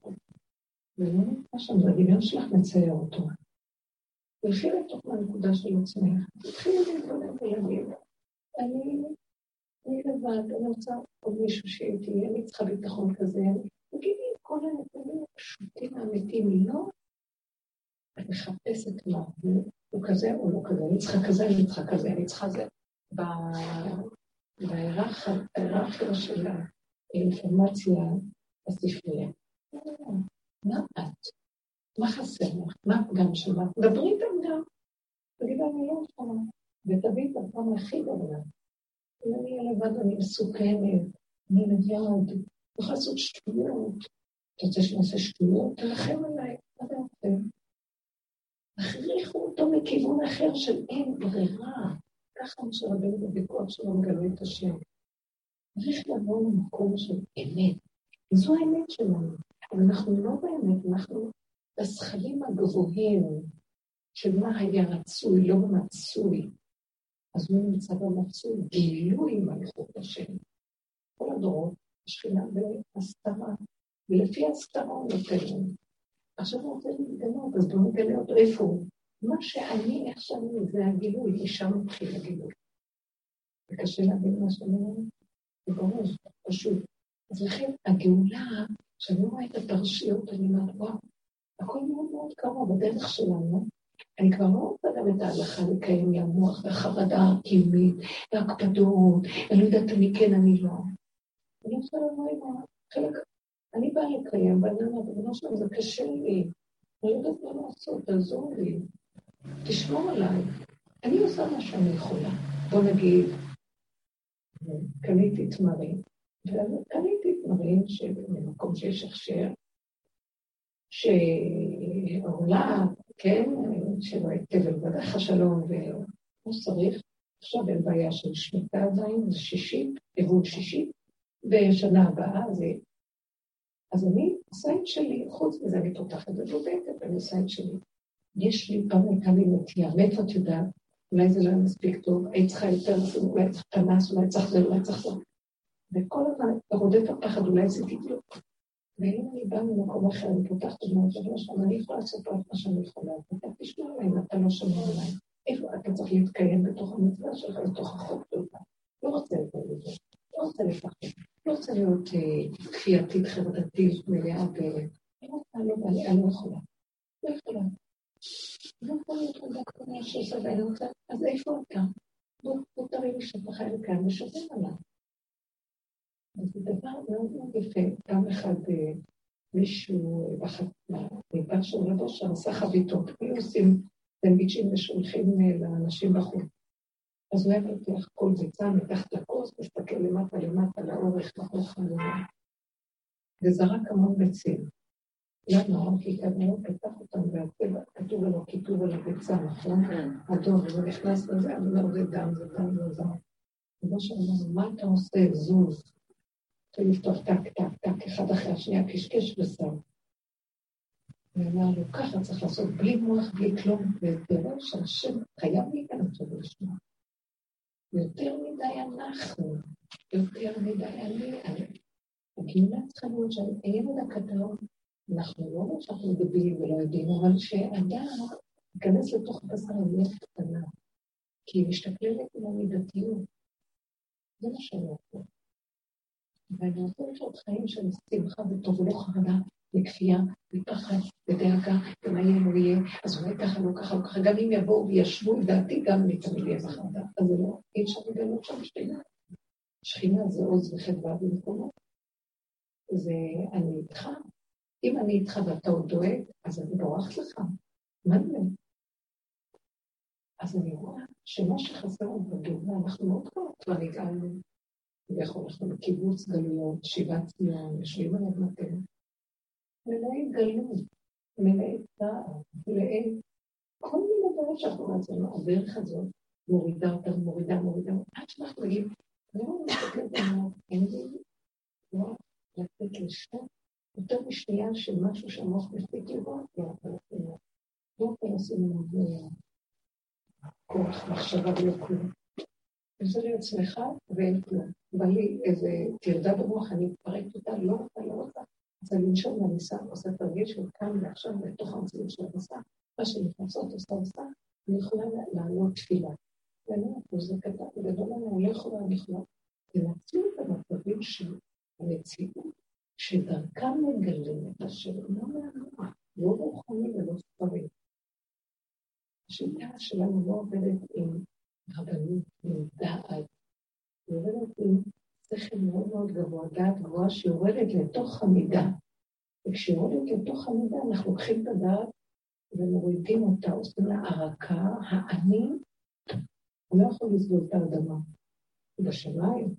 ולא נמצא שם, זה הדמיון שלך מצייר אותו. תלכי לתוך הנקודה של עצמך, תתחילי להתבונן ולהגיד, אני, אני לבד, אני רוצה עוד מישהו שאיתי, אני צריכה ביטחון כזה, תגידי כל הנתונים הפשוטים האמיתיים, לא את מחפשת מה, הוא כזה או לא כזה, אני צריכה כזה, אני צריכה כזה, אני צריכה זה. בהיררכיה של האינפורמציה הספרייה. מה את? מה חסר לך? מה הפגם שלך? דברי איתם גם. תגידי, אני לא יכולה. ותביאי את הפעם הכי גדולה. אני לבד, אני מסוכנת, אני מביאה עוד, אני יכולה לעשות שטויות. אתה רוצה שנעשה שטויות? תלחם עליי, מה רוצה? הכריחו אותו מכיוון אחר של אין ברירה. ככה משה רבינו בוויכוח שלו מגלה את השם. צריך לבוא למקום של אמת. זו האמת שלנו. אבל אנחנו לא באמת, אנחנו בסכלים הגבוהים של מה היה רצוי, לא מצוי. אז הוא נמצא במצוי? גילוי מלכות השם. כל הדורות, השכינה בהסתרה, ולפי ההסתרה הוא נותן לנו. עכשיו הוא רוצה להתגלות, אז בואו נגלה אותו איפה הוא. מה שאני, איך שאני, זה הגילוי, משם מתחיל הגילוי. זה קשה להבין מה שאני אומרת, זה ברור, פשוט. אז לכן הגאולה, כשאני רואה את הפרשיות, אני אומרת, וואו, הכל מאוד מאוד קרוב בדרך שלנו. אני כבר לא רוצה גם את ההלכה לקיים לי המוח והחרדה הקיומית והקפדות, אני לא יודעת אני כן, אני לא. אני רוצה לבוא עם החלק אני באה לקיים, ואני אומרת, בנו שלנו זה קשה לי, אני לא יודעת מה לעשות, תעזור לי, תשמור עליי. אני עושה מה שאני יכולה. בוא נגיד, קניתי תמרים, וקניתי תמרים במקום שיש הכשר, שעולה, כן, שלא תבל בדרך השלום וכמו שצריך. עכשיו אין בעיה של שמיטה עדיין, זה שישית, עיבוד שישית, בשנה הבאה זה אז אני עושה את שלי, חוץ מזה אני פותחת ובודקת, אני עושה את שלי. יש לי, פעם הייתה לי נטייה, מאיפה את יודעת? אולי זה לא היה מספיק טוב, היית צריכה יותר, אולי צריך פנס, אולי צריך זה, אולי צריך זה. וכל הזמן רודף הפחד, אולי זה בדיוק. ואם אני באה ממקום אחר, אני פותחת את זה, אני יכולה לעשות את מה שאני יכולה, ואתה תשמע עליי אם אתה לא שומע עליי. איפה אתה צריך להתקיים בתוך המצווה שלך, בתוך החוק שלך. לא רוצה את זה, לא רוצה לפחד. לא רוצה להיות אה, כפייתית, חברתית, מלאה ב... לא אני לא יכולה. לא יכולה. לא יכולה להיות עמדה קטנה שעושה ואני רוצה... אז איפה אתה? בוא תראי לי שאתה חי לכאן ושומר עליו. זה דבר מאוד מאוד יפה. פעם אחד אה, מישהו במדבר של רבו שם עשה חביתות. היו עושים סנדוויצ'ים ושולחים אה, לאנשים בחוץ. אז הוא היה פותח כל ביצה מתחת לכוס, מסתכל למטה למטה לאורך, לאורך הנורא. וזרק המון ביצים. למה? כי כנראה פתח אותם והצבע, כתוב עליו כיתוב על הביצה, נכון? כן. אדום, וזה נכנס לזה, אני אומר, זה דם, זה דם, זה דם. ומה שאמרנו, מה אתה עושה? זוז. התחיל לפתוח טק, טק, טק, אחד אחרי השנייה, קשקש וסם. ואמר לו, ככה צריך לעשות, בלי מוח, בלי כלום, ותראה שהשם חייב להיכנס ולשמוע. יותר מדי אנחנו, יותר מדי אני. הגאולה צריכה להיות שהילד הקטן, אנחנו לא אומרים שאנחנו דבילים ולא יודעים, אבל שאדם ייכנס לתוך הבשר הלב קטנה, כי היא משתכללת עם המידתיות. זה מה שאני רוצה. ואני רוצה לחיות חיים של שמחה וטוב ולא חרדה וכפייה ופחד ודאגה, ומה יהיה לא יהיה, אז אולי ככה, לא ככה, לא ככה, גם אם יבואו וישבו דעתי, גם אני תמיד אהיה בחרדה. אז זה לא, אי אפשר לגלות שם שכינה. שכינה זה עוז וחדווה במקומו. זה אני איתך. אם אני איתך ואתה עוד דואג, אז אני בורחת לך. מה זה? אז אני רואה שמה שחסר לנו בגאולה, אנחנו מאוד כבר הגענו, ויכול אנחנו בקיבוץ גלויות, שיבת ציון, יושבים על אדמתנו. מלאי גלות, מלאי צער, מלאי כל מיני דברים שאנחנו מעצמנו, הדרך הזאת מורידה אותנו, מורידה, מורידה, עד שאנחנו מגיעים, אני לא מסתכלת על אין לי לא לתת לשם יותר משנייה של משהו שהמוח מספיק לראות, לא לעשות. לא לעשות כוח מחשבה ולא כלום. וזה להיות שמחה ואין כלום. בא לי איזה טרדה במוח, אני מתפרקת אותה, לא רוצה, לא רוצה. אז אני נשאר מהניסה, עושה תרגיל של כאן ועכשיו בתוך המציאות של הניסה. מה שנכנסות עושה עושה, אני יכולה לעלות תפילה. ואני אומרת, זה קטן, גדול אני לא יכולה, יכולה. תנצלו את המצבים של המציאות, שדרכם מגלים את השם, לא מהנוע, לא רוחני ולא ספרים. השיטה שלנו לא עובדת עם רבנות, דעת, היא עובדת עם שכל מאוד מאוד גבוה, דעת גבוהה שיורדת לתוך המידה. וכשהיא יורדת לתוך המידה, אנחנו לוקחים את הדעת ומורידים אותה, עושים לה ערקה, האני, לא יכול לסבול את האדמה. בשמיים.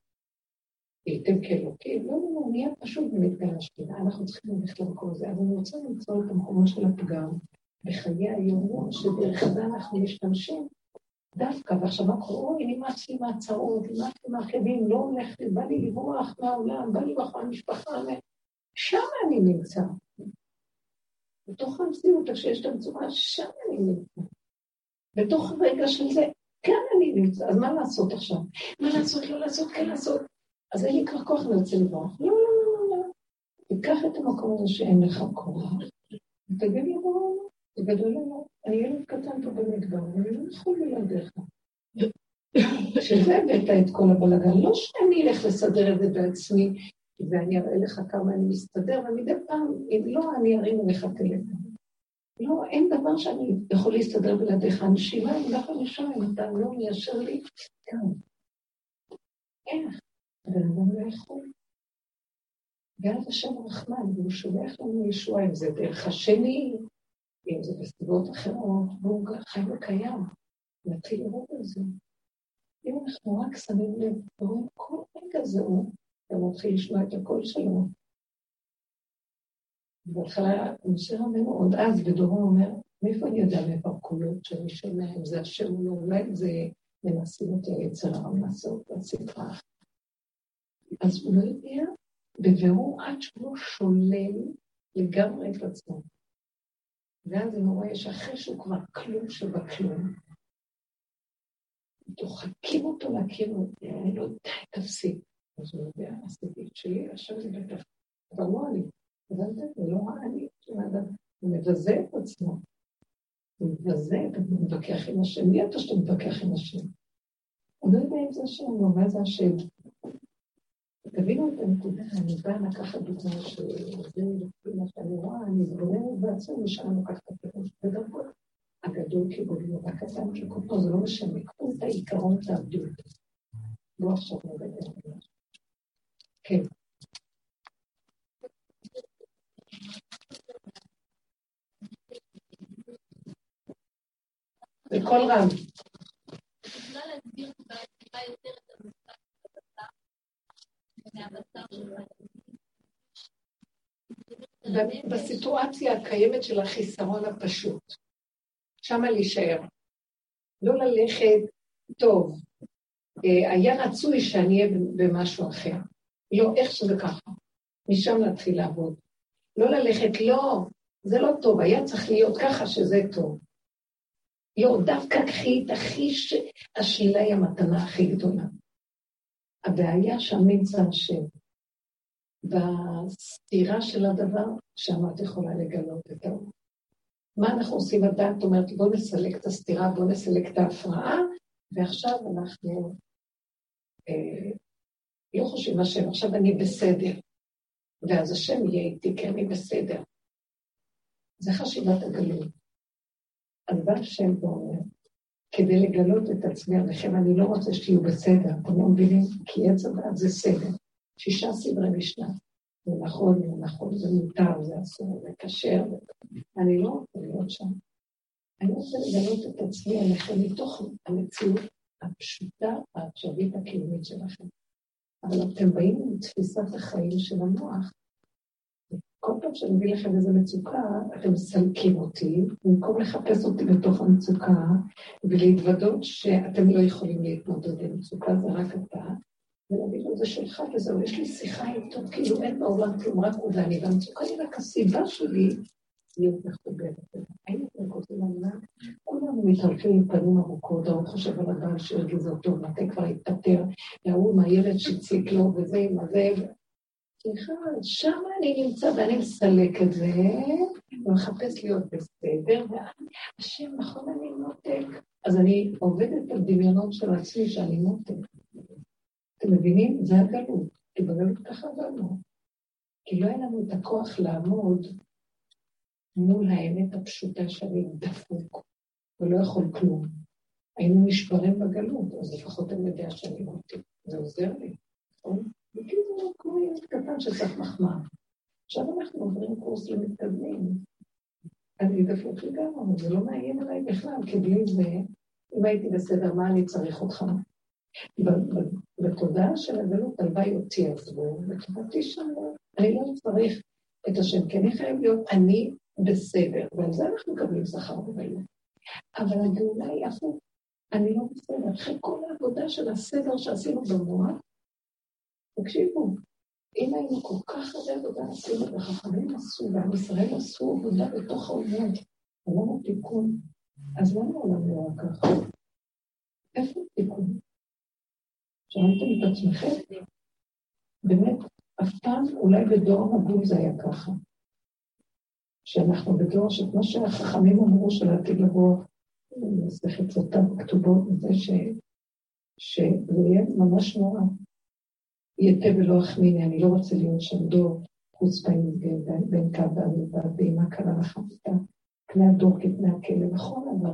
הייתם כאלוקים, לא, לא, נהיה פשוט במתגן השכינה, אנחנו צריכים ללכת למקום הזה, אבל אני רוצה למצוא את המקומות של הפגם בחיי היום-יום, שדרך זה אנחנו משתמשים דווקא, ועכשיו קורה? אוי, נמאס לי מהצרות, נמאס לי מהכאבים, לא הולך לי, בא לי לברוח מהעולם, בא לי לברוח מהמשפחה, שם אני נמצא. בתוך המציאות, כשיש את המצוקה, שם אני נמצא. בתוך הרגע של זה, כאן אני נמצא, אז מה לעשות עכשיו? מה לעשות, לא לעשות, כן לעשות. אז אין לי כבר כוח, אני רוצה לברוח. לא, לא, לא, לא. תיקח את המקום הזה שאין לך כוח, ותגיד לי, זה גדול אני ילד קטן פה במדבר, ואני לא יכול בלעדיך. שזה הבאת את כל הבלגן, לא שאני אלך לסדר את זה בעצמי, ואני אראה לך כמה אני מסתדר, ומדי פעם, אם לא, אני ארים לך טלפון. לא, אין דבר שאני יכול להסתדר בלעדיך. הנשימה היא ככה נשמה, אם אתה לא מיישר לי, כאן. איך? הבן אדם לא יכול. ואז השם רחמן, והוא שולח לנו ישועה, אם זה דרך השני, אם זה בסביבות אחרות, והוא חי וקיים, נתחיל לראות על זה. אם אנחנו רק שמים לב, ורואים כל רגע זה הוא, ומתחיל לשמוע את הקול שלו. בהתחלה, משה רבנו עוד אז בדורו אומר, מאיפה אני יודע מאיפה הקולות שאני שומע, אם זה השם או לא, אולי זה מנסים אותי היצר הרע לעשות בסדרה. אז הוא לא יודע בבירור עד שהוא לא שולל לגמרי את עצמו. ואז הוא רואה שאחרי שהוא כבר כלום שבכלום, דוחקים אותו להכיר אני לא יודע, תפסיק. אז הוא יודע, עשיתי את שלי, עכשיו זה בטח, אבל לא אני. הבנת? זה לא אני, הוא מבזה את עצמו. הוא מבזה, הוא מתווכח עם השם. מי אתה שאתה מתווכח עם השם? הוא לא יודע אם זה השם או מה זה השם. תבינו את הנקודה, אני באה לקחת דוגמה שזה מה שאני רואה, אני מתבוננת בעצמי, משם לוקחת את הפירוש. וגם פה הגדול כגודלו, והקטן כקוטו, זה לא משנה, קחו את העיקרון תעבדו אותו. לא עכשיו על כן. בקול רם. בסיטואציה הקיימת של החיסרון הפשוט, שמה להישאר. לא ללכת, טוב, אה, היה רצוי שאני אהיה במשהו אחר. לא, איך שזה ככה. משם להתחיל לעבוד. לא ללכת, לא, זה לא טוב, היה צריך להיות ככה שזה טוב. לא, דווקא קחי את הכי ש... השלילה היא המתנה הכי גדולה. הבעיה שם נמצא השם. בסתירה של הדבר, שם את יכולה לגלות את האור. מה אנחנו עושים? הדעת אומרת, בואו נסלק את הסתירה, בואו נסלק את ההפרעה, ועכשיו אנחנו אה, לא חושבים השם, עכשיו אני בסדר. ואז השם יהיה איתי, כי אני בסדר. זה חשיבת הגלות. אז בא השם ואומר, כדי לגלות את עצמי עליכם, אני לא רוצה שתהיו בסדר, אתם לא מבינים? כי עץ הדעת זה סדר. שישה סדרי משנה. זה נכון, זה נכון, זה מותר, זה אסור, זה כשר, אני לא רוצה להיות שם. אני רוצה לגלות את עצמי עליכם מתוך המציאות הפשוטה, העכשווית הקיומית שלכם. אבל אתם באים עם תפיסת החיים של המוח. כל פעם שאני מביא לכם איזו מצוקה, אתם מסלקים אותי, במקום לחפש אותי בתוך המצוקה ולהתוודות שאתם לא יכולים להתמודד עם מצוקה, זה רק אתה, ולהגיד לו, זה שלך וזהו, יש לי שיחה איתו, כאילו אין בעולם כלום, רק הוא ואני, והמצוקה היא רק הסיבה שלי להיות מחוברת. האם אתם כותבים על מה? כולנו מתהלכים עם פנים ארוכות, ההוא חושב על הבעל שהרגיז אותו, מתי כבר התפטר, וההוא עם הילד שהציק לו, וזה עם הזה. סליחה, שם אני נמצא ואני מסלק את זה, ומחפש להיות בסדר, והשם, נכון, אני מותק. אז אני עובדת על דמיונות של עצמי שאני מותק. אתם מבינים? זה הגלות. כי בגלות ככה עבדנו. כי לא היה לנו את הכוח לעמוד מול האמת הפשוטה שאני דפוק ולא יכול כלום. היינו נשברים בגלות, אז לפחות אני יודע שאני מותי. זה עוזר לי, נכון? וכאילו ילד קטן שצריך מחמאה. עכשיו אנחנו עוברים קורס למתקדמים. אני דפוק לגמרי, זה לא מאיים עליי בכלל, כי בלי זה, אם הייתי בסדר, מה אני צריך אותך? בתודעה של הגלות, הלוואי אותי עזבו, וטובתי שם, אני לא צריך את השם, כי אני חייב להיות אני בסדר, ועל זה אנחנו מקבלים שכר בגלות. אבל הגאולה היא הפוך, אני לא בסדר. אחרי כל העבודה של הסדר שעשינו במוח, תקשיבו, אם היינו כל כך הרבה עבודה עשינו, וחכמים עשו, ועם ישראל עשו עבודה בתוך העולם, עולם התיקון, אז למה העולם לא היה ככה? איפה התיקון? שאלתם את עצמכם? באמת, אף פעם, אולי בדור המבול זה היה ככה. שאנחנו בדור שכמו שהחכמים אמרו שלעתיד לבוא, מסכת אותם כתובות מזה ש... שזה יהיה ממש נורא. יתה ולא אחמיני, אני לא רוצה להיות שם דור חוץ פעמים בין קו ועמידה, ואימה קלה וחמיתה, פני הדור כפני הכלא, נכון, אבל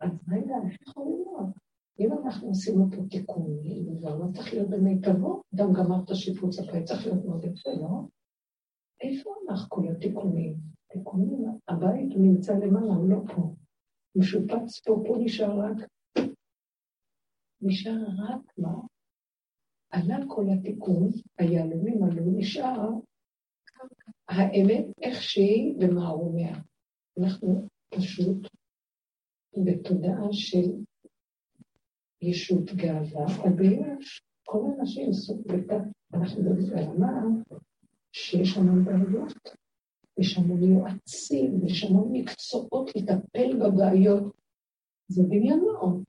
אז רגע, איך יכול להיות? אם אנחנו עושים אותו תיקונים, כבר לא צריך להיות במיטבו, אדם גמר את השיפוץ הפעם, צריך להיות מאוד יפה, לא? איפה הלך כל התיקונים? תיקונים, הבית נמצא למעלה, הוא לא פה. משופץ פה, פה נשאר רק... נשאר רק מה? עלה כל התיקון, היהלומים עלו, נשאר האמת איך שהיא במערומיה. אנחנו פשוט בתודעה של ישות גאווה, אבל כל האנשים סוג בתת, אנחנו ברמה שיש המון בעיות, יש המון יועצים, יש המון מקצועות לטפל בבעיות. זה דמיונות,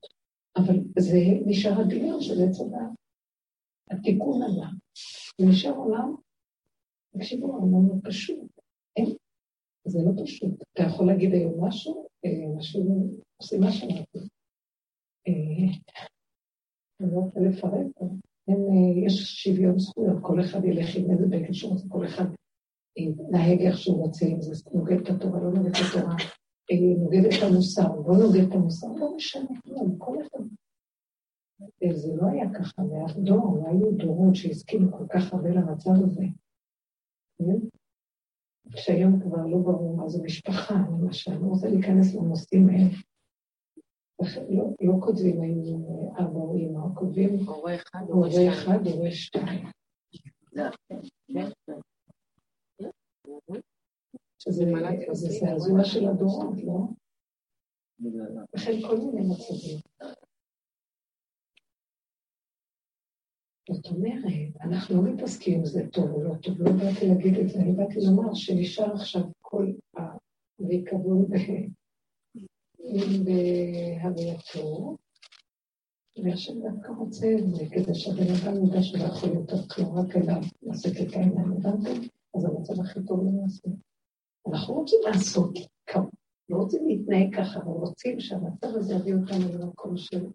אבל זה נשאר הדמיון של עץ הדעת. התיקון עלה, ונשאר עולם, תקשיבו, העולם הוא פשוט. אין, זה לא פשוט. אתה יכול להגיד היום משהו, אה, משהו, עושים מה שאמרתי. אה, אני לא רוצה לפרט פה. אה, יש שוויון זכויות, כל אחד ילך עם איזה בגד שהוא רוצה, כל אחד יתנהג איך שהוא רוצה, אם זה נוגד את התורה, לא נוגד את התורה, נוגד את המוסר, לא נוגד את המוסר, לא משנה כלום, כל אחד. זה לא היה ככה לאף דור, לא היו דורות שהסכימו כל כך הרבה למצב הזה. שהיום כבר לא ברור מה זה משפחה, למשל, אני רוצה להיכנס לנושאים האלה. לא, לא כותבים האם אבא או אמא, כותבים הורה אחד, הורה שתיים. שזה זעזוע של הדורות, לא? לכן כל מיני מצבים. זאת אומרת, אנחנו לא מתעסקים עם זה טוב או לא טוב, לא באתי להגיד את זה, אני באתי לומר שנשאר עכשיו כל הריקבון בהווייתו, והשם דווקא רוצה את זה, כדי שהבן אדם ידע שלא יכול יותר כלום, רק אליו לעשות את העניין, הבנתם? אז המצב הכי טוב למעשה. אנחנו רוצים לעשות לא רוצים להתנהג ככה, אבל רוצים שהמצב הזה יביא אותנו למקום של...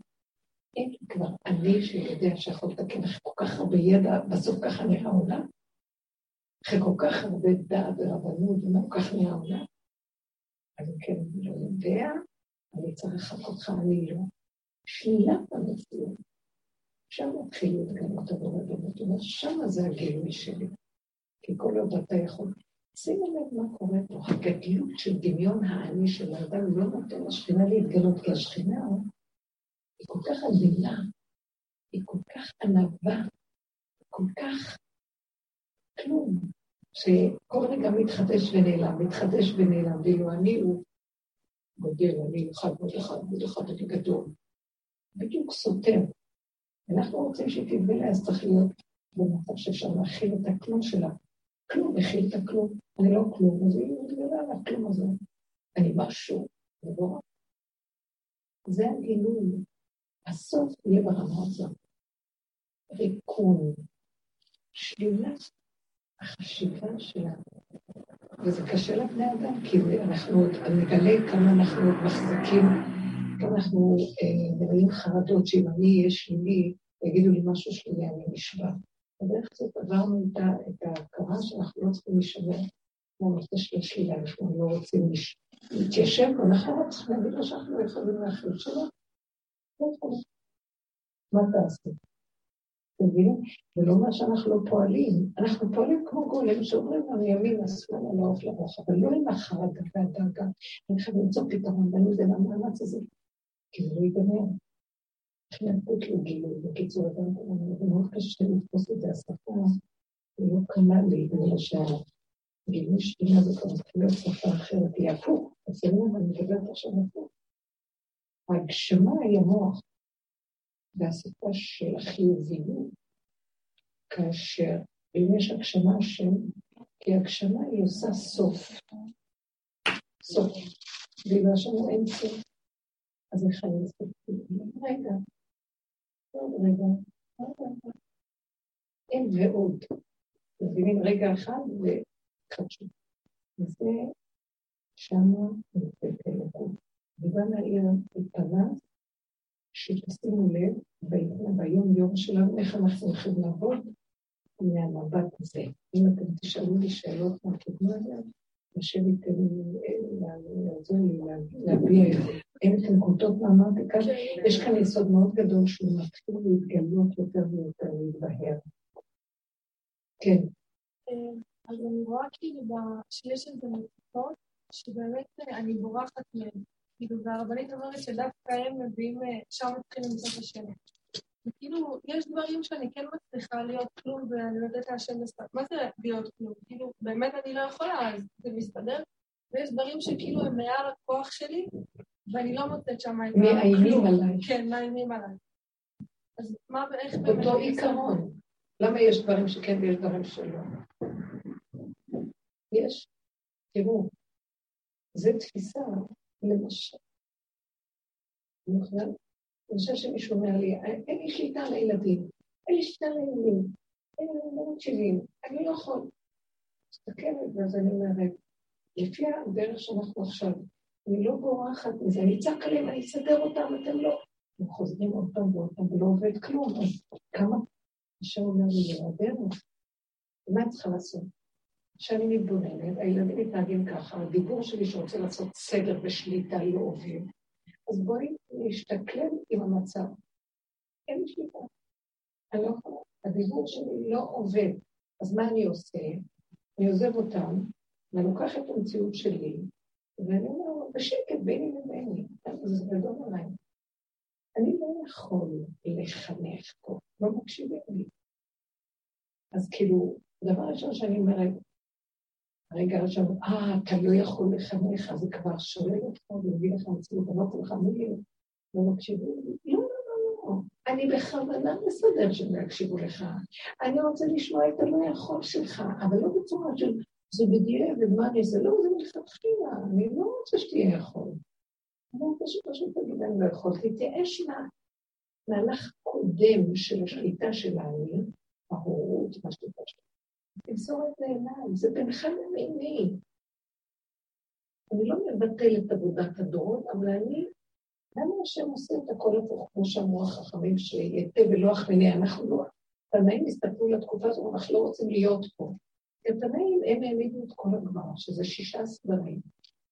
אין כבר אני שיודע שיכול לתקן אחרי כל כך הרבה ידע, בסוף ככה נראה העולם. אחרי כל כך הרבה דעת ורבנות, ומה כל כך נראה העולם. אני כן לא יודע, אני צריך לחכות אותך, אני לא. שלילת המציאות. שם מתחיל להתגלות עבור הדמות, אומר, שמה זה הגילוי שלי. כי כל עוד אתה יכול. שימו לב מה קורה פה, הגדלות של דמיון האני של האדם לא נותן לשכינה להתגלות, כי השכינה היא כל כך עדינה, היא כל כך ענווה, כל כך כלום, שכל רגע מתחדש ונעלם, מתחדש ונעלם, ואילו אני הוא גודל, אני אחד ועוד אחד ועוד אחד, אני גדול. בדיוק סותר. אנחנו רוצים שהיא תתגלה, אז צריך להיות במצב שאפשר להכיל את הכלום שלה. כלום, מכיל את הכלום. אני לא כלום, אז היא מתגלה על הכלום הזה. אני משהו, זה לא רק. זה הגילוי. הסוף יהיה ברמה הזאת. ריקון, שלילת החשיבה שלנו. וזה קשה לבני אדם, כי אנחנו עוד נגלה כמה אנחנו עוד מחזיקים, כמה אנחנו אה, מלאים חרדות שאם אני אהיה שלילי, יגידו לי משהו שלילי, אני נשבע. בדרך כלל עברנו את ההכרה שאנחנו לא צריכים להישבר מהנושא של השלילה, אנחנו לא רוצים להתיישב, ואנחנו לא צריכים להגיד לו שאנחנו לא יכולים להכיל שלו. לא מה תעשו? אתם מבינים? ולא אומר שאנחנו לא פועלים, אנחנו פועלים כמו גולם שאומרים לנו ימינה, שמאלה, לעוף לרוחב, אבל לא עם החרדה והדאגה. אני חייב למצוא פתרון, ואני יודע למאמץ הזה, כי זה לא ייגמר. איך לתת לו גילוי, בקיצור, זה מאוד קשה לתפוס את זה, השפה לא קלה לי, בגלל שהגילוי שלי הזה כבר מתחיל להיות שפה אחרת, היא הפוך, אז אני מדברת עכשיו הפוך. ההגשמה היא המוח. והשפה של החיוביות, כאשר אם יש הגשמה השם, כי הגשמה היא עושה סוף. סוף. ואם השם אין סוף, אז איך אני סופית? רגע, עוד רגע, עוד רגע. אין ועוד. מבינים רגע אחד וחדשות. וזה שמה נמצאת האלוקות. ובא להעיר פניו שתשימו לב ביום-יום שלנו, איך אנחנו הולכים לעבוד מהמבט הזה. אם אתם תשאלו לי שאלות מהכיוון הזה, השם ייתן לעזור לי להביע את זה. אין את הנקודות מה אמרתי כאן, יש כאן יסוד מאוד גדול שהוא מתחיל להתגלות יותר ויותר להתבהר. כן. אז אני רואה כאילו שיש איזה מצוקות שבאמת אני בורחת מהן. כאילו, והרבנית אומרת שדווקא הם מביאים, אה, שם מתחילים למצוא את השם. וכאילו, יש דברים שאני כן מצליחה להיות כלום ואני נותנת להשם לסתר. מה זה להיות כלום? כאילו, באמת אני לא יכולה, אז זה מסתדר. ויש דברים שכאילו הם מעל הכוח שלי, ואני לא מוצאת שם את הכלום. מאיימים עליי. כן, מאיימים עליי. אז מה ואיך באמת... אותו עיקרון. למה יש דברים שכן ויש דברים שלא? יש, תראו, זו תפיסה למשל. אני חושבת שמישהו אומר לי, אין לי שליטה על הילדים, אין לי שליטה על הילדים, אין לי לא מקשיבים, אני לא יכול. מסתכלת, ואז אני אומרת, לפי הדרך שאנחנו עכשיו, אני לא בורחת מזה, אני אצעק עליהם, אני אסדר אותם, אתם לא. הם חוזרים עוד פעם ועוד פעם, ולא עובד כלום, אז כמה... השם אומר לי, זה הדרך, מה את צריכה לעשות? כשאני מתבוננת, הילדים מתנהגים ככה, הדיבור שלי שרוצה לעשות סדר ושליטה לא עובד. אז בואי נשתכלל עם המצב. אין לי שליטה. אני לא יכולה, הדיבור שלי לא עובד. אז מה אני עושה? אני עוזב אותם, ואני לוקח את המציאות שלי, ואני אומר, בשקט, ביני לביני, זה גדול עליי. אני לא יכול לחנך פה, לא מקשיבים לי. אז כאילו, דבר ראשון שאני אומרת, הרגע הראשון, אה, אתה לא יכול לחנך, זה כבר שולל אותך ומביא לך מציאות, אמרתי לך, מי לא מקשיבים? לא, לא, לא, לא. אני בכוונה מסדר שהם לא יקשיבו לך. אני רוצה לשמוע את הלא יכול שלך, אבל לא בצורה של זה בדיוק, ומה אני זה לא, זה מלכתחילה, אני לא רוצה שתהיה יכול. אמרתי שפשוט תגיד, אני לא יכולתי להתייאש מהמהלך קודם של השליטה של האני, ההורות והשליטה שלה. תמסור את אליי, זה בינך לביני. אני לא מבטל את עבודת הדורות, אבל אני, למה השם עושה את הכל הפוך, כמו שאמרו החכמים, שיתה ולא אחמיני, אנחנו לא, תנאים הסתכלו לתקופה הזאת, אנחנו לא רוצים להיות פה. התנאים, הם העמידו את כל הגמרא, שזה שישה סדרים.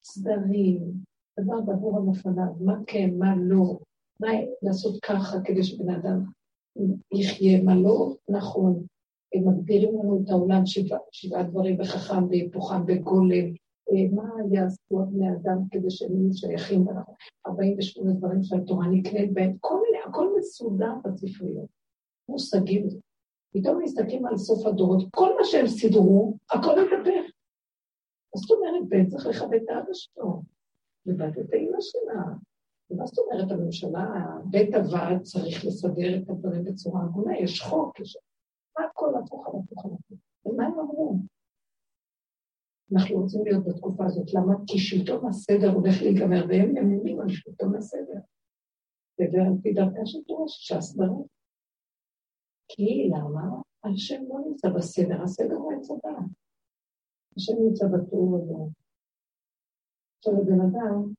סדרים, דבר בעבור על לפניו, מה כן, מה לא, מה לעשות ככה כדי שבן אדם יחיה, מה לא נכון. הם מגדירים לנו את העולם שבעה שבע דברים בחכם, בהיפוכם, בגולם, אה, מה יעשו בני אדם כדי שהם יהיו שייכים, 48 דברים שהתורה נקנית בהם, כל מיני, הכל מסודר בספריות, מושגים. פתאום מסתכלים על סוף הדורות, כל מה שהם סידרו, הכל מדבר. מה זאת אומרת, בן צריך לכבד את האבא שלו, ובת את האמא שלה. ומה זאת אומרת, הממשלה, בית הוועד צריך לסדר את הדברים בצורה הגונה, יש חוק, יש... הכל הפוך על הפוך על הפוך. ומה הם אמרו? אנחנו רוצים להיות בתקופה הזאת. למה? כי שלטון הסדר הולך להיגמר, והם ממונים על שלטון הסדר. וזה על פי דרכה של תורה, ש"ס ברור. כי למה? השם לא נמצא בסדר, הסדר הוא עץ הדת. השם נמצא בטור הזה. עכשיו, הבן אדם,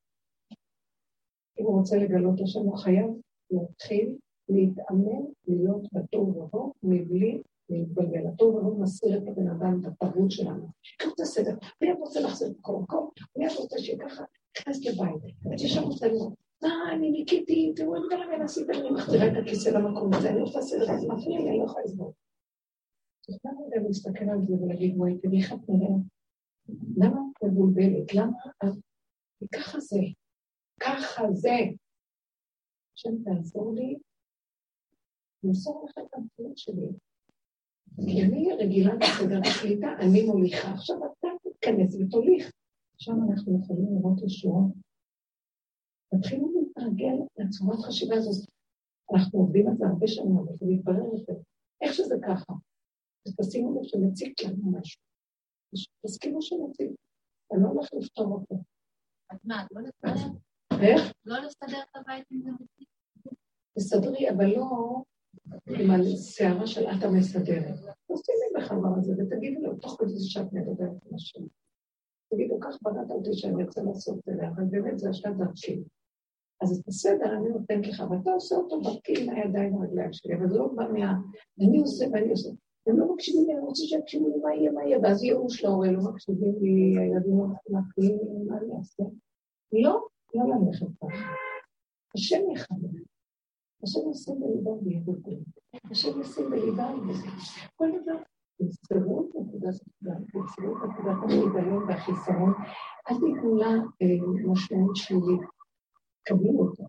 אם הוא רוצה לגלות השם, הוא חייב להתחיל להתאמן להיות בטוב ובו מבלי להתבלבל. הטוב ובו מסיר את הבן אדם, את התרבות שלנו. קחו את הסדר, מיד רוצה את כל מקום, מיד רוצה שיהיה ככה, נכנס לבית, ותשם רוצה לראות. מה, אני ניקיתי, תראו את כל המין עשית, אני מחזירה את הכיסא למקום הזה, אני עושה סדר, אז מפריע לי, אני לא יכולה לסבור. אז למה גם להסתכל על זה ולהגיד, וואי, תראי איך את נראית? למה את מבולבלת? למה את... ככה זה, ככה זה. השם תעזור לי למסור לך את המציאות שלי. כי אני רגילה בסדר הקליטה, אני מוליכה. עכשיו אתה תתכנס ותוליך. שם אנחנו יכולים לראות ישועות. תתחילו להתרגל לצורת חשיבה הזאת. אנחנו עובדים על זה הרבה שנים, אבל זה מתברר את זה. איך שזה ככה. אז תשימו לב שמציק לנו משהו. תסכימו שמציק. אני לא הולך לפתור אותו. אז מה, את לא לסדר? איך? לא לסדר את הבית עם זה מציק? תסדרי, אבל לא עם השערה של את המסדרת. תשימי בחבר הזה ותגידי לו, תוך כדי שאת מדברת עם השם. תגידו, כך בראת אותי שאני רוצה לעשות את זה, אבל באמת זה השלב דרכי. אז את הסדר אני נותנת לך, ואתה עושה אותו דרכי עם הידיים והרגליים שלי, אבל זה לא בא מה... אני עושה ואני עושה. הם לא מקשיבים לי, אני רוצה שיקשיבו לי מה יהיה, מה יהיה, ואז ייאוש להורה, לא מקשיבים לי, הילדים לא מקשיבים, מה אני אעשה? לא, לא ללכת ככה. השם יכבד. השם עושה בליבם וידבר. השם עושה בליבם וזה. כל דבר, תמסרו את נקודת הפגם, תמסרו את נקודת החידלון והחיסרון, אל תיתנו לה אה, משמעות שלילית. קבלו אותה.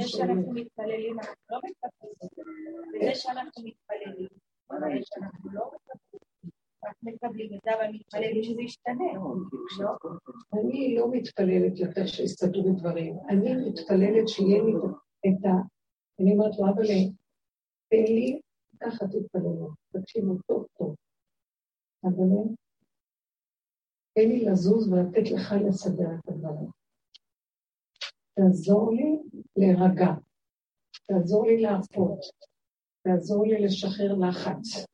זה שאנחנו מתפללים, אנחנו לא מקבלים. וזה שאנחנו מתפללים, זה שאנחנו לא מקבלים. את זה, אבל מתפללים שזה ישתנה, לא? אני לא מתפללת יותר שיסתדרו דברים. אני מתפללת שיהיה לי את ה... אני אומרת לו, אבל תן לי, ככה תתפללו, תקשיבו טוב טוב. אבל תן לי לזוז ולתת לך לסדר את הדברים. תעזור לי להירגע, תעזור לי להרפות, תעזור לי לשחרר לחץ.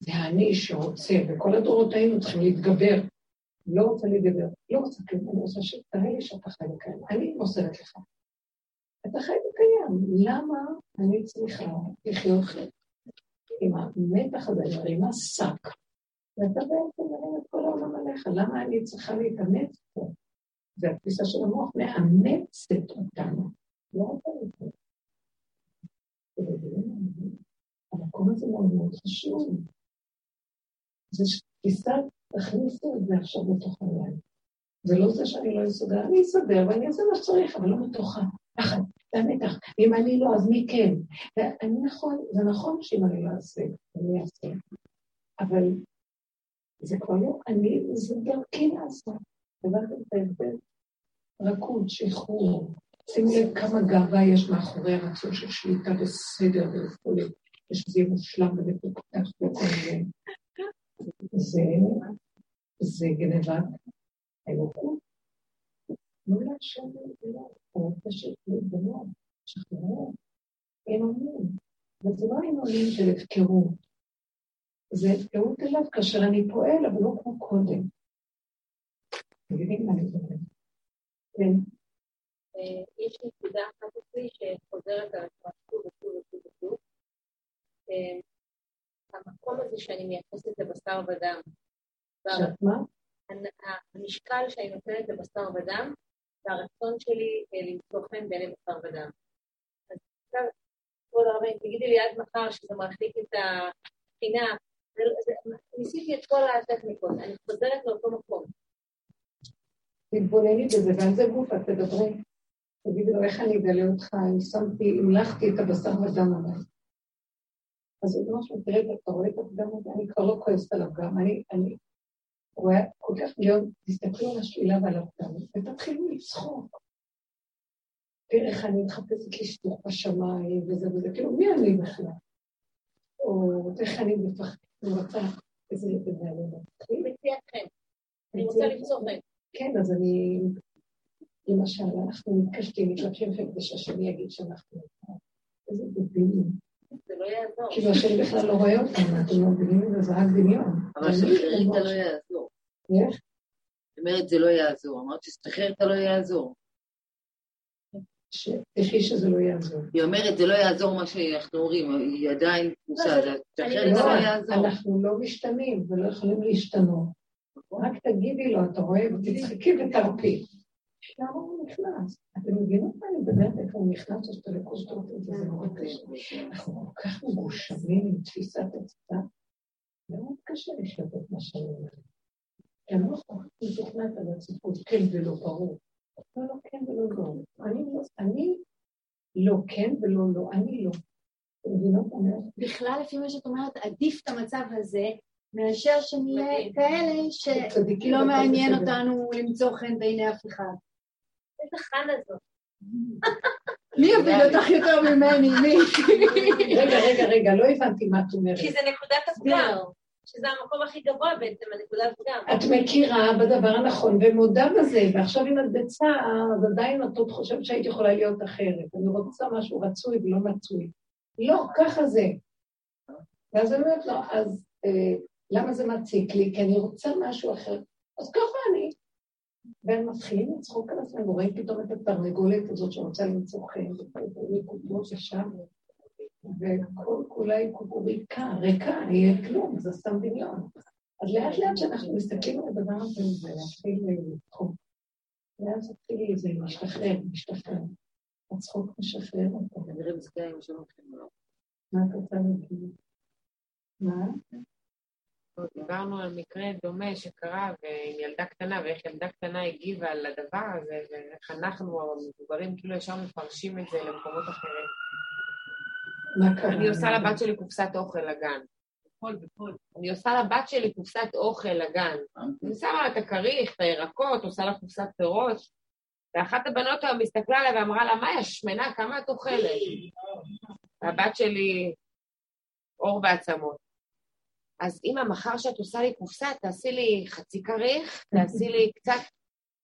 זה אני שרוצה, וכל הדורות היינו צריכים להתגבר. לא רוצה להתגבר, לא רוצה כלום, אני רוצה שתראה לי שאתה וקיים. אני מוסרת לך. אתה חי וקיים. למה אני צריכה לחיות עם המתח הזה, עם השק, ואתה בעצם מרים את כל העולם עליך? למה אני צריכה להתאמץ פה? זה התפיסה של המוח, מאמצת אותנו. לא רוצה לזה. המקום הזה מאוד מאוד חשוב. זה תפיסה, תכניסו את זה עכשיו בתוך העניין. זה לא זה שאני לא אסדר, אני אסדר ואני אעשה מה שצריך, אבל לא מתוך הפחד, והמתח. אם אני לא, אז מי כן? ואני נכון, זה נכון שאם אני לא אעשה, אני אעשה. אבל זה כבר לא אני, זה דרכי לעשות. הבנתם את ההבדל? רכות, שחרור. שימו לב כמה גאווה יש מאחורי הרצון של שליטה בסדר וכולי. יש שזה מושלם ומפותח וכל. זה, זה גנבת האלוקות. תנו להשם ולא, הוא פשוט להתגלות, שחררו, אין אונים. וזה לא אין אונים של הפקרות, זה הפקרות אליו כאשר אני פועל, אבל לא כמו קודם. מבינים מה אני אומרת? כן. אה, יש נקודה אחת אצלי שחוזרת על עצמה שוב ושוב ושוב ושוב. אה, המקום הזה שאני מייחסת לבשר ודם. שאת מה? המשקל שאני נותנת לבשר ודם, והרצון שלי אה, למצוא חן בין בשר ודם. אז עכשיו, כבוד הרבנית, תגידי לי עד מחר שזה מרחיק את הבחינה. ניסיתי את כל הטכניקות, אני חוזרת לאותו מקום. תתבונני בזה, ועל זה גוף את תדברי. תגידי לו, איך אני אגלה אותך, אם שמתי, המלכתי את הבשר ודם עליי. אז הוא ממש מתראה, אתה רואה את הפגם הזה, אני כבר לא כועסת עליו גם, אני, אני, הוא היה כל כך להיות, תסתכלו על השלילה ועל הפגם, ותתחילו לצחוק. תראה איך אני מחפשת לשטוח בשמיים, וזה וזה, כאילו, מי אני בכלל? או איך אני מפחדת, אני רוצה, איזה נקודה אני. מציאת חן. אני רוצה למצוא חן. כן, אז אני, למשל, אנחנו מתקשטים, מתלבשים חלק שהשני יגיד שאנחנו... איזה דבילים. זה לא יעזור. כאילו השני בכלל לא רואה אותנו, אתם לא מבינים את זה, זה רק דמיון. אבל את הלא יעזור. איך? היא אומרת, זה לא יעזור. אמרת, תשתחרר את הלא יעזור. תחי שזה לא יעזור. היא אומרת, זה לא יעזור מה שאנחנו אומרים, היא עדיין פרוסה, אז תשחרר את זה לא יעזור. אנחנו לא משתנים ולא יכולים להשתנות. רק תגידי לו, אתה רואה, ותצחקי ותרפי. למה הוא נכנס? אתם מבינים מה אני מדברת? איפה הוא נכנס? יש את הלקוש תורתית, זה מאוד קשה. אנחנו כל כך מגושמים עם תפיסת עצתה, מאוד קשה לשלוט את מה שאני אומרת. כל כך מתוכנת על הציפות, כן ולא ברור. לא, לא כן ולא לא. אני לא כן ולא לא, אני לא. בכלל, לפי מה שאת אומרת, עדיף את המצב הזה מאשר שנהיה כאלה שלא מעניין אותנו למצוא חן בעיני אף אחד. איזה חנה זאת. מי יוביל אותך יותר ממני? מי? רגע, רגע, רגע, לא הבנתי מה את אומרת. כי זה נקודת הפגם, שזה המקום הכי גבוה בעצם, הנקודת הפגם. את מכירה בדבר הנכון ומודה בזה, ועכשיו אם את בצער, אז עדיין את עוד חושבת שהיית יכולה להיות אחרת. אני רוצה משהו רצוי ולא מצוי. לא, ככה זה. ואז אני אומרת לו, אז אה, למה זה מציק לי? כי אני רוצה משהו אחר. אז ככה אני. והם מתחילים לצחוק על עצמם, ורואים פתאום את התרנגולת הזאת שרוצה למצוא חן, ונקודות לשם, וכל כולה היא קוקוריקה, ריקה, יהיה כלום, זה סתם דמיון. אז לאט לאט כשאנחנו מסתכלים על הדבר הזה, זה להתחיל לתחום. ואז התחיל זה להשתחרר, להשתחרר. הצחוק משחרר אותו. כנראה עם שם לא? מה את רוצה להגיד? מה? דיברנו על מקרה דומה שקרה עם ילדה קטנה, ואיך ילדה קטנה הגיבה על הדבר הזה, ואיך אנחנו המבוגרים כאילו ישר מפרשים את זה למקומות אחרים. קרה? אני עושה לבת שלי קופסת אוכל לגן. אני עושה לבת שלי קופסת אוכל לגן. אני שמה לה את הכריך, את הירקות, עושה לה קופסת פירות, ואחת הבנות היום הסתכלה עליה ואמרה לה, מה, יש שמנה, כמה את אוכלת? והבת שלי, אור ועצמות. אז אמא, מחר שאת עושה לי קופסה, תעשי לי חצי כריך, תעשי לי קצת